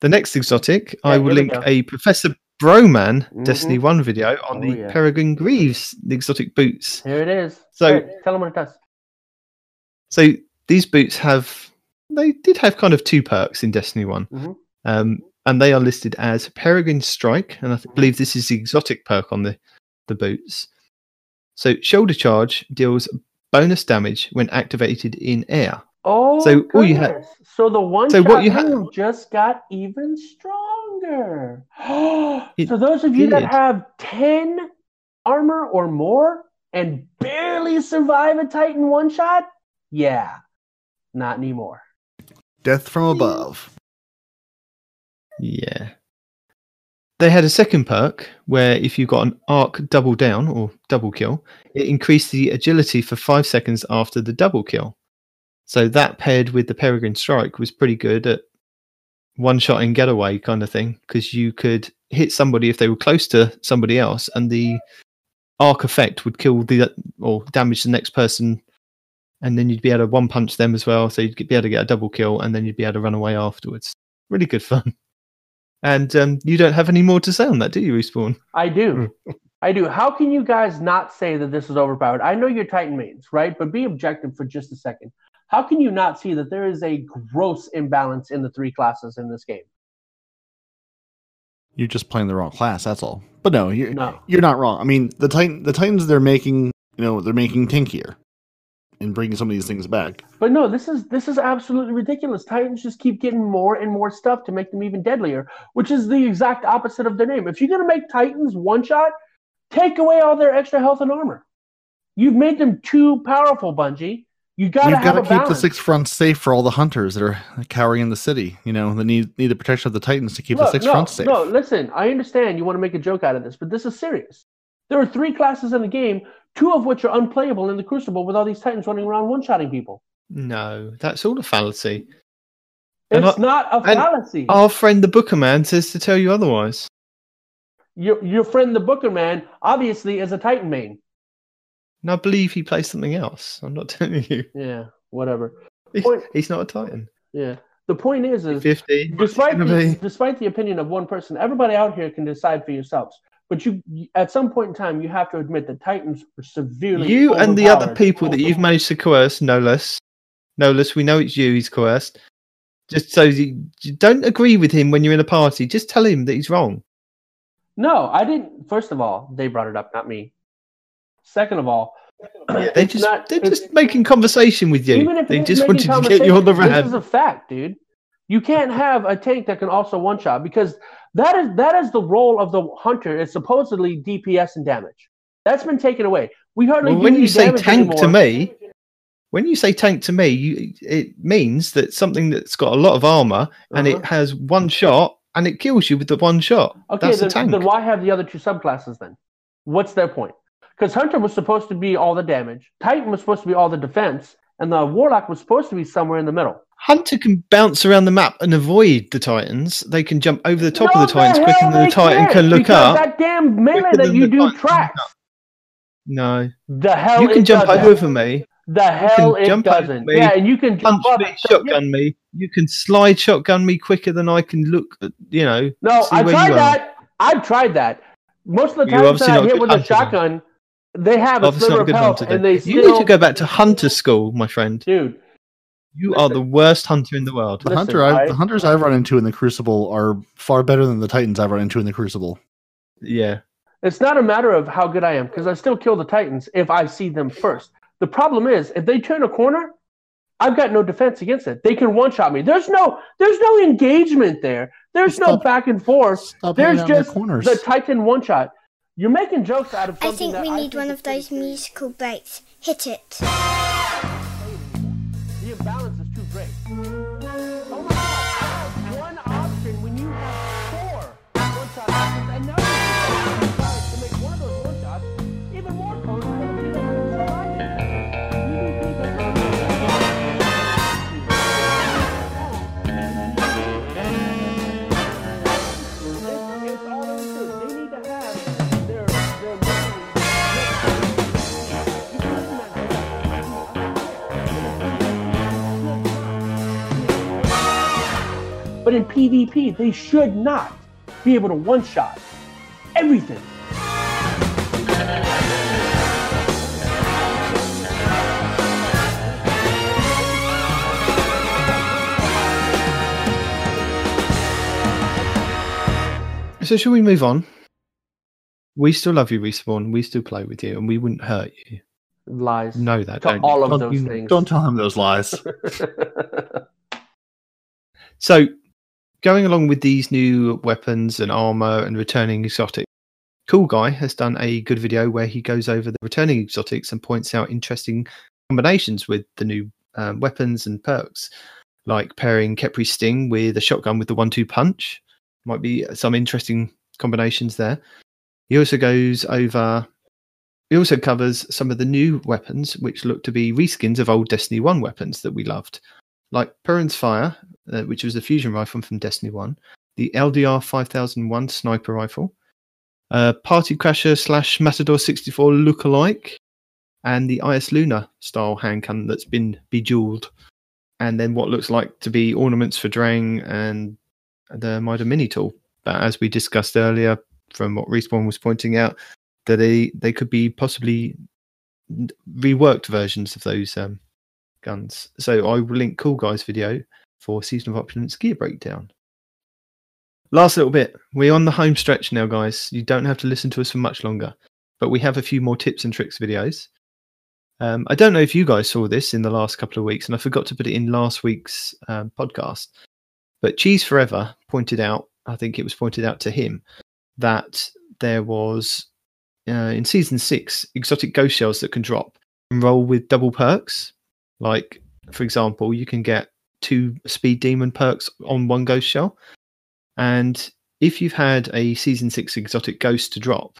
The next exotic, Yeah, I will link a Professor Broman Mhm. Destiny 1 video on Oh, the yeah. Peregrine Greaves the exotic boots. Here it is. So- Hey, tell them what it does. So these boots have they did have kind of two perks in Destiny One, Mhm. um, and they are listed as Peregrine Strike, and I th- believe this is the exotic perk on the the boots. So shoulder charge deals bonus damage when activated in air. Oh, So all you had- So the one So shot what you had- just got even stronger. <gasps> So those of you that have ten armor or more and barely survive a Titan one shot, yeah, not anymore. Death from above. Yeah. They had a second perk where if you got an arc double down or double kill, it increased the agility for five seconds after the double kill. So that paired with the Peregrine Strike was pretty good at one shot and getaway kind of thing because you could hit somebody if they were close to somebody else and the arc effect would kill the or damage the next person and then you'd be able to one punch them as well so you'd be able to get a double kill and then you'd be able to run away afterwards really good fun <laughs> and um, you don't have any more to say on that do you respawn I do. Hmm. I do. How can you guys not say that this is overpowered? I know you're Titan mains, right? But be objective for just a second. How can you not see that there is a gross imbalance in the three classes in this game? You're just playing the wrong class. That's all. But no, you're No. you're not wrong. I mean, the Titan the Titans they're making, you know, they're making tankier and bringing some of these things back. But no, this is this is absolutely ridiculous. Titans just keep getting more and more stuff to make them even deadlier, which is the exact opposite of their name. If you're gonna make Titans one shot, take away all their extra health and armor. You've made them too powerful, Bungie. You got to keep the balance. six fronts safe for all the hunters that are cowering in the city. You know, they need need the protection of the Titans to keep the Look, six no, fronts safe. No, listen, I understand you want to make a joke out of this, but this is serious. There are three classes in the game, two of which are unplayable in the Crucible with all these Titans running around one-shotting people. no that's all a fallacy It's not a fallacy. our friend the booker man says to tell you otherwise your, your friend the Booker man obviously is a Titan main. and i believe he plays something else i'm not <laughs> telling you Yeah, whatever. he's, Point- he's not a titan Yeah. The point is, is 50 despite the, despite the opinion of one person, everybody out here can decide for yourselves. But you, at some point in time, you have to admit that Titans were severely you and the other people that you've managed to coerce, no less, no less. We know it's you. He's coerced. Just so you, you don't agree with him when you're in a party. Just tell him that he's wrong. No, I didn't. First of all, they brought it up, not me. Second of all, They're just not- they're just making conversation with you. even if They just wanted to get you on the conversation, This is a fact, dude. You can't have a tank that can also one shot because that is that is the role of the hunter. It's supposedly DPS and damage. That's been taken away. We hardly Well, when you say tank to me, when you say tank to me, you, it means that something that's got a lot of armor and Uh-huh. it has one shot and it kills you with the one shot. Okay, That's then, tank. then why have the other two subclasses then? What's their point? Because Hunter was supposed to be all the damage, Titan was supposed to be all the defense, and the Warlock was supposed to be somewhere in the middle. Hunter can bounce around the map and avoid the Titans. They can jump over the top No, of the Titans quicker than the Titan can look up. That damn melee that you do tracks. No, The hell you can jump doesn't. over me, The hell it jump doesn't. me, yeah, and you can jump punch up. me, shotgun me. You can slide shotgun me quicker than I can look. At, you know, No, I tried that. I've tried that. Most of the times I hit with a then. Shotgun, they have a Obviously sliver not a of good health, hunter. and then. they You still. need to go back to hunter school, my friend. Dude, You are the worst hunter in the world. The Listen, hunter, I, I- the hunters I've run into in the Crucible are far better than the Titans I've run into in the Crucible. Yeah, It's not a matter of how good I am because I still kill the Titans if I see them first. The problem is if they turn a corner, I've got no defense against it. They can one shot me. There's no there's no engagement there. There's no back and forth. Stop There's out in the just corners. the Titan one shot. You're making jokes out of I think we I need one of those musical breaks. Hit it. But in PvP, they should not be able to one shot everything. So, should we move on? We still love you, Respawn. We still play with you, and we wouldn't hurt you. Lies. Know that, To don't you? all of Don't, those you- things. don't tell him those lies. <laughs> So, going along with these new weapons and armor and returning exotic, Cool Guy has done a good video where he goes over the returning exotics and points out interesting combinations with the new um, weapons and perks, like pairing Khepri's Sting with a shotgun with the one-two punch. Might be some interesting combinations there. He also goes over. He also covers some of the new weapons, which look to be reskins of old Destiny One weapons that we loved, like Perrin's Fire, uh, which was the fusion rifle from Destiny 1, the LDR 5001 sniper rifle, uh, Party Crasher slash Matador 64 lookalike, and the IS Luna style handgun that's been bejeweled, and then what looks like to be ornaments for Drang and the MIDA Mini tool. But as we discussed earlier, from what Respawn was pointing out, that they, they could be possibly reworked versions of those um, guns. So I will link Cool Guy's video for Season of Opulence gear breakdown. Last little bit. We're on the home stretch now, guys. You don't have to listen to us for much longer, but we have a few more tips and tricks videos. Um, I don't know if you guys saw this in the last couple of weeks, and I forgot to put it in last week's um, podcast. But Cheese Forever pointed out, I think it was pointed out to him, that there was uh, in season six exotic ghost shells that can drop and roll with double perks. Like, for example, you can get two speed demon perks on one ghost shell. And if you've had a season six exotic ghost to drop,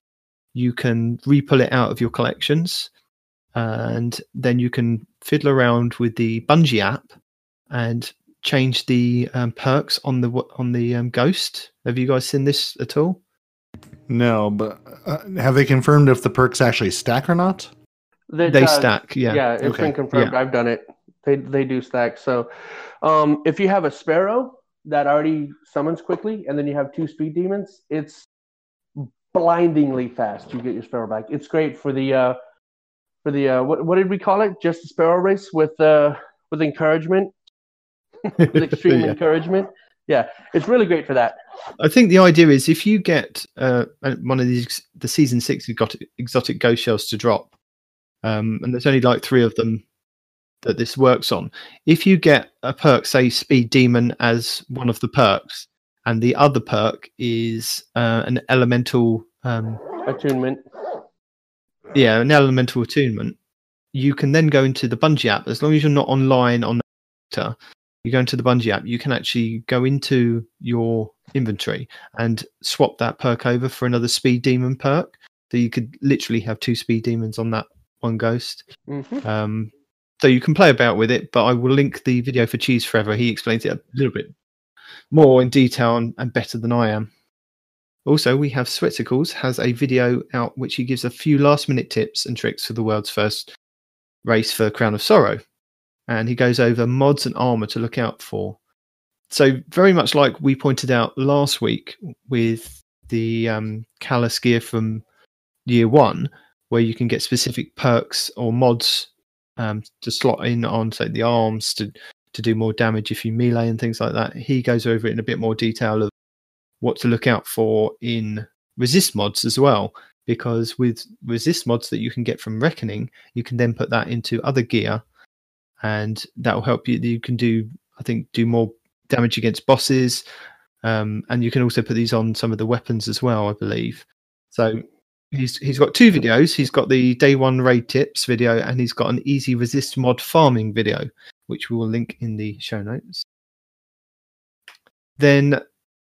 you can re-pull it out of your collections, and then you can fiddle around with the Bungie app and change the um, perks on the on the um, ghost. Have you guys seen this at all? No, but uh, have they confirmed if the perks actually stack or not? That They does- stack, yeah. Yeah, it's Okay. been confirmed. I've done it. They they do stack. So, um, if you have a sparrow that already summons quickly, and then you have two speed demons, it's blindingly fast. You get your sparrow back. It's great for the uh, for the uh, what what did we call it? Just the sparrow race with uh with encouragement, <laughs> with extreme Yeah. encouragement. Yeah, it's really great for that. I think the idea is if you get uh, one of these the season six exotic, exotic ghost shells to drop, um, and there's only like three of them that this works on. If you get a perk, say Speed Demon, as one of the perks, and the other perk is uh, an elemental, um, Attunement. yeah, an elemental attunement, you can then go into the Bungie app as long as you're not online on the you go into the Bungie app, you can actually go into your inventory and swap that perk over for another speed demon perk. So you could literally have two speed demons on that one ghost. hmm Um, so you can play about with it, but I will link the video for Cheese Forever. He explains it a little bit more in detail and, and better than I am. Also, we have Sweaticles has a video out which he gives a few last minute tips and tricks for the world's first race for Crown of Sorrow. And he goes over mods and armor to look out for. So, very much like we pointed out last week with the um, Calus gear from year one, where you can get specific perks or mods um, to slot in on, say, the arms to to do more damage if you melee and things like that. He goes over it in a bit more detail of what to look out for in resist mods as well, because with resist mods that you can get from Reckoning, you can then put that into other gear, and that will help you. You can do, I think, do more damage against bosses, um, and you can also put these on some of the weapons as well, I believe. So he's he's got two videos. He's got the day one raid tips video, and he's got an easy resist mod farming video, which we will link in the show notes. Then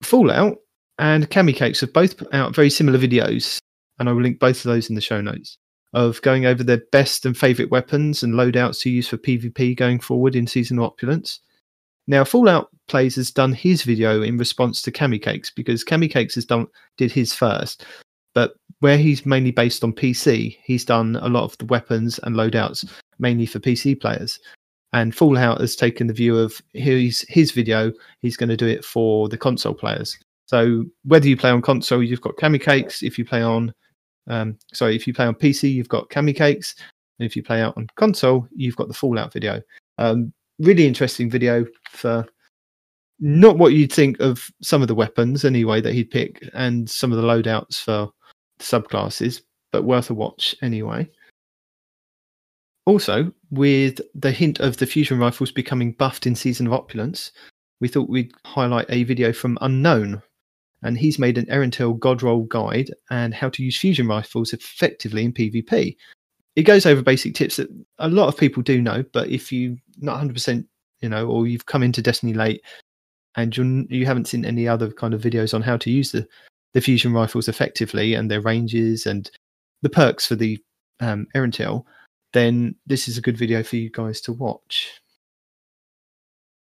Fallout and Cami Cakes have both put out very similar videos, and I will link both of those in the show notes of going over their best and favorite weapons and loadouts to use for PvP going forward in Season of Opulence. Now, Fallout Plays has done his video in response to Cami Cakes because Cami Cakes has done did his first, but where he's mainly based on PC, he's done a lot of the weapons and loadouts mainly for PC players. And Fallout has taken the view of his his video, he's going to do it for the console players. So whether you play on console, you've got Cammy Cakes. If you play on, um, sorry, if you play on PC, you've got Cammy Cakes. And if you play out on console, you've got the Fallout video. Um, really interesting video for not what you'd think of some of the weapons anyway that he'd pick and some of the loadouts for subclasses, but worth a watch anyway. Also, with the hint of the fusion rifles becoming buffed in Season of Opulence, we thought we'd highlight a video from Unknown. And he's made an Erentil God Roll guide and how to use fusion rifles effectively in PvP. It goes over basic tips that a lot of people do know, but if you not 100%, you know, or you've come into Destiny late and you're, you haven't seen any other kind of videos on how to use the, the fusion rifles effectively and their ranges and the perks for the um, Erentil, then this is a good video for you guys to watch.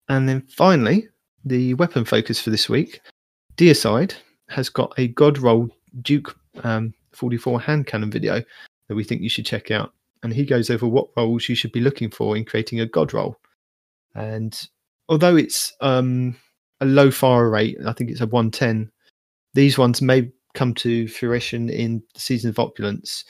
And then finally, the weapon focus for this week, Deicide has got a God Roll Duke um, 44 hand cannon video that we think you should check out. And he goes over what roles you should be looking for in creating a God roll. And although it's um, a low fire rate, I think it's a 110, these ones may come to fruition in the Season of Opulence.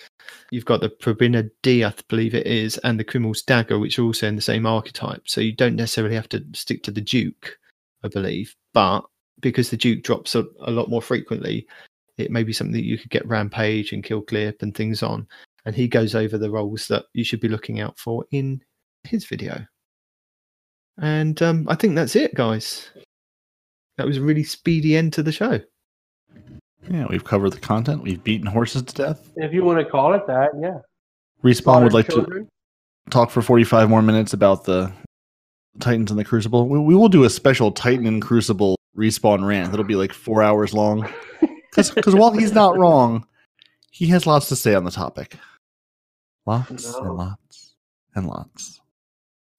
You've got the Probina D, I believe it is, and the Criminal's Dagger, which are also in the same archetype. So you don't necessarily have to stick to the Duke, I believe. But because the Duke drops a, a lot more frequently, it may be something that you could get Rampage and Kill Clip and things on. And he goes over the roles that you should be looking out for in his video. And um, I think that's it, guys. That was a really speedy end to the show. Yeah, we've covered the content. We've beaten horses to death. If you want to call it that, yeah. Respawn would like to talk for 45 more minutes about the Titans and the Crucible. We, we will do a special Titan and Crucible respawn rant. It'll be like four hours long. <laughs> Because while he's not wrong, he has lots to say on the topic. Lots No. and lots and lots.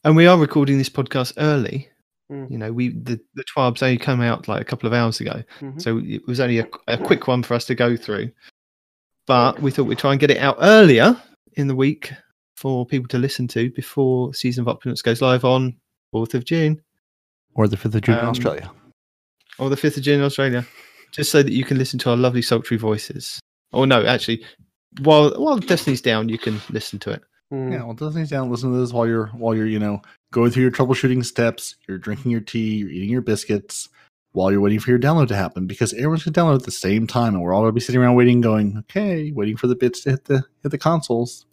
And we are recording this podcast early. Mm. You know, we the the twabs only come out like a couple of hours ago, Mhm. so it was only a, a quick one for us to go through. But we thought we'd try and get it out earlier in the week for people to listen to before Season of Opulence goes live on fourth of June Or the 5th of June in Um, Australia. or the fifth of June in Australia, just so that you can listen to our lovely sultry voices. Or no, actually, while while Destiny's down, you can listen to it. Mm. Yeah, well, Disney's down. Listen to this while you're while you're you know going through your troubleshooting steps. You're drinking your tea. You're eating your biscuits while you're waiting for your download to happen because everyone's gonna download at the same time, and we're all gonna be sitting around waiting, going, okay, waiting for the bits to hit the hit the consoles.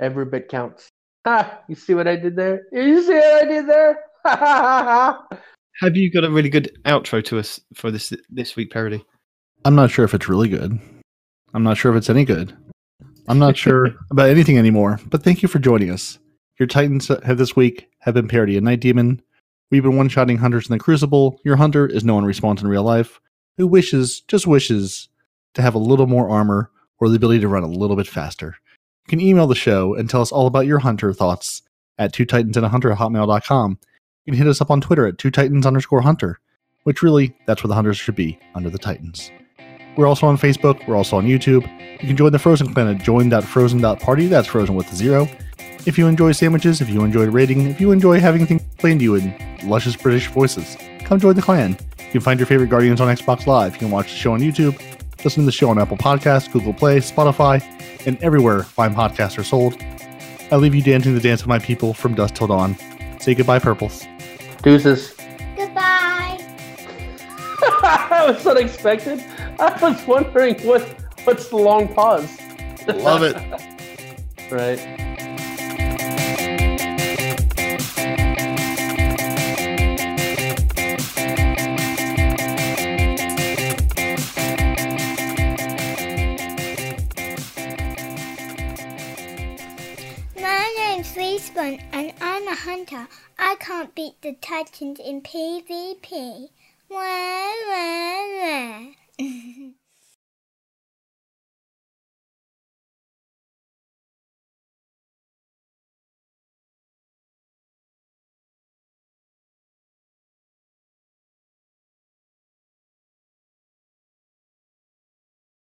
Every bit counts. Ha! You see what I did there? You see what I did there? <laughs> Ha ha ha ha! Have you got a really good outro to us for this this week parody? I'm not sure if it's really good. I'm not sure if it's any good. I'm not sure <laughs> about anything anymore. But thank you for joining us. Your Titans have this week have been Parody and Night Demon. We've been one-shotting hunters in the Crucible. Your hunter is no one responds in real life, who wishes, just wishes, to have a little more armor or the ability to run a little bit faster. You can email the show and tell us all about your hunter thoughts at two titans and a hunter at hotmail.com. You can hit us up on Twitter at two titans underscore hunter, which really, that's where the hunters should be, under the Titans. We're also on Facebook. We're also on YouTube. You can join the Frozen Clan at join.frozen.party. That's Frozen with a zero. If you enjoy sandwiches, if you enjoy rating, if you enjoy having things explained to you in luscious British voices, come join the clan. You can find your favorite Guardians on Xbox Live. You can watch the show on YouTube, listen to the show on Apple Podcasts, Google Play, Spotify, and everywhere fine podcasts are sold. I leave you dancing the dance of my people from dusk till dawn. Say goodbye, purples. Deuces. Goodbye. <laughs> that was unexpected. I was wondering what what's the long pause. Love it. <laughs> Right. My name's Respawn and I'm a hunter. I can't beat the Titans in PvP. 喂喂喂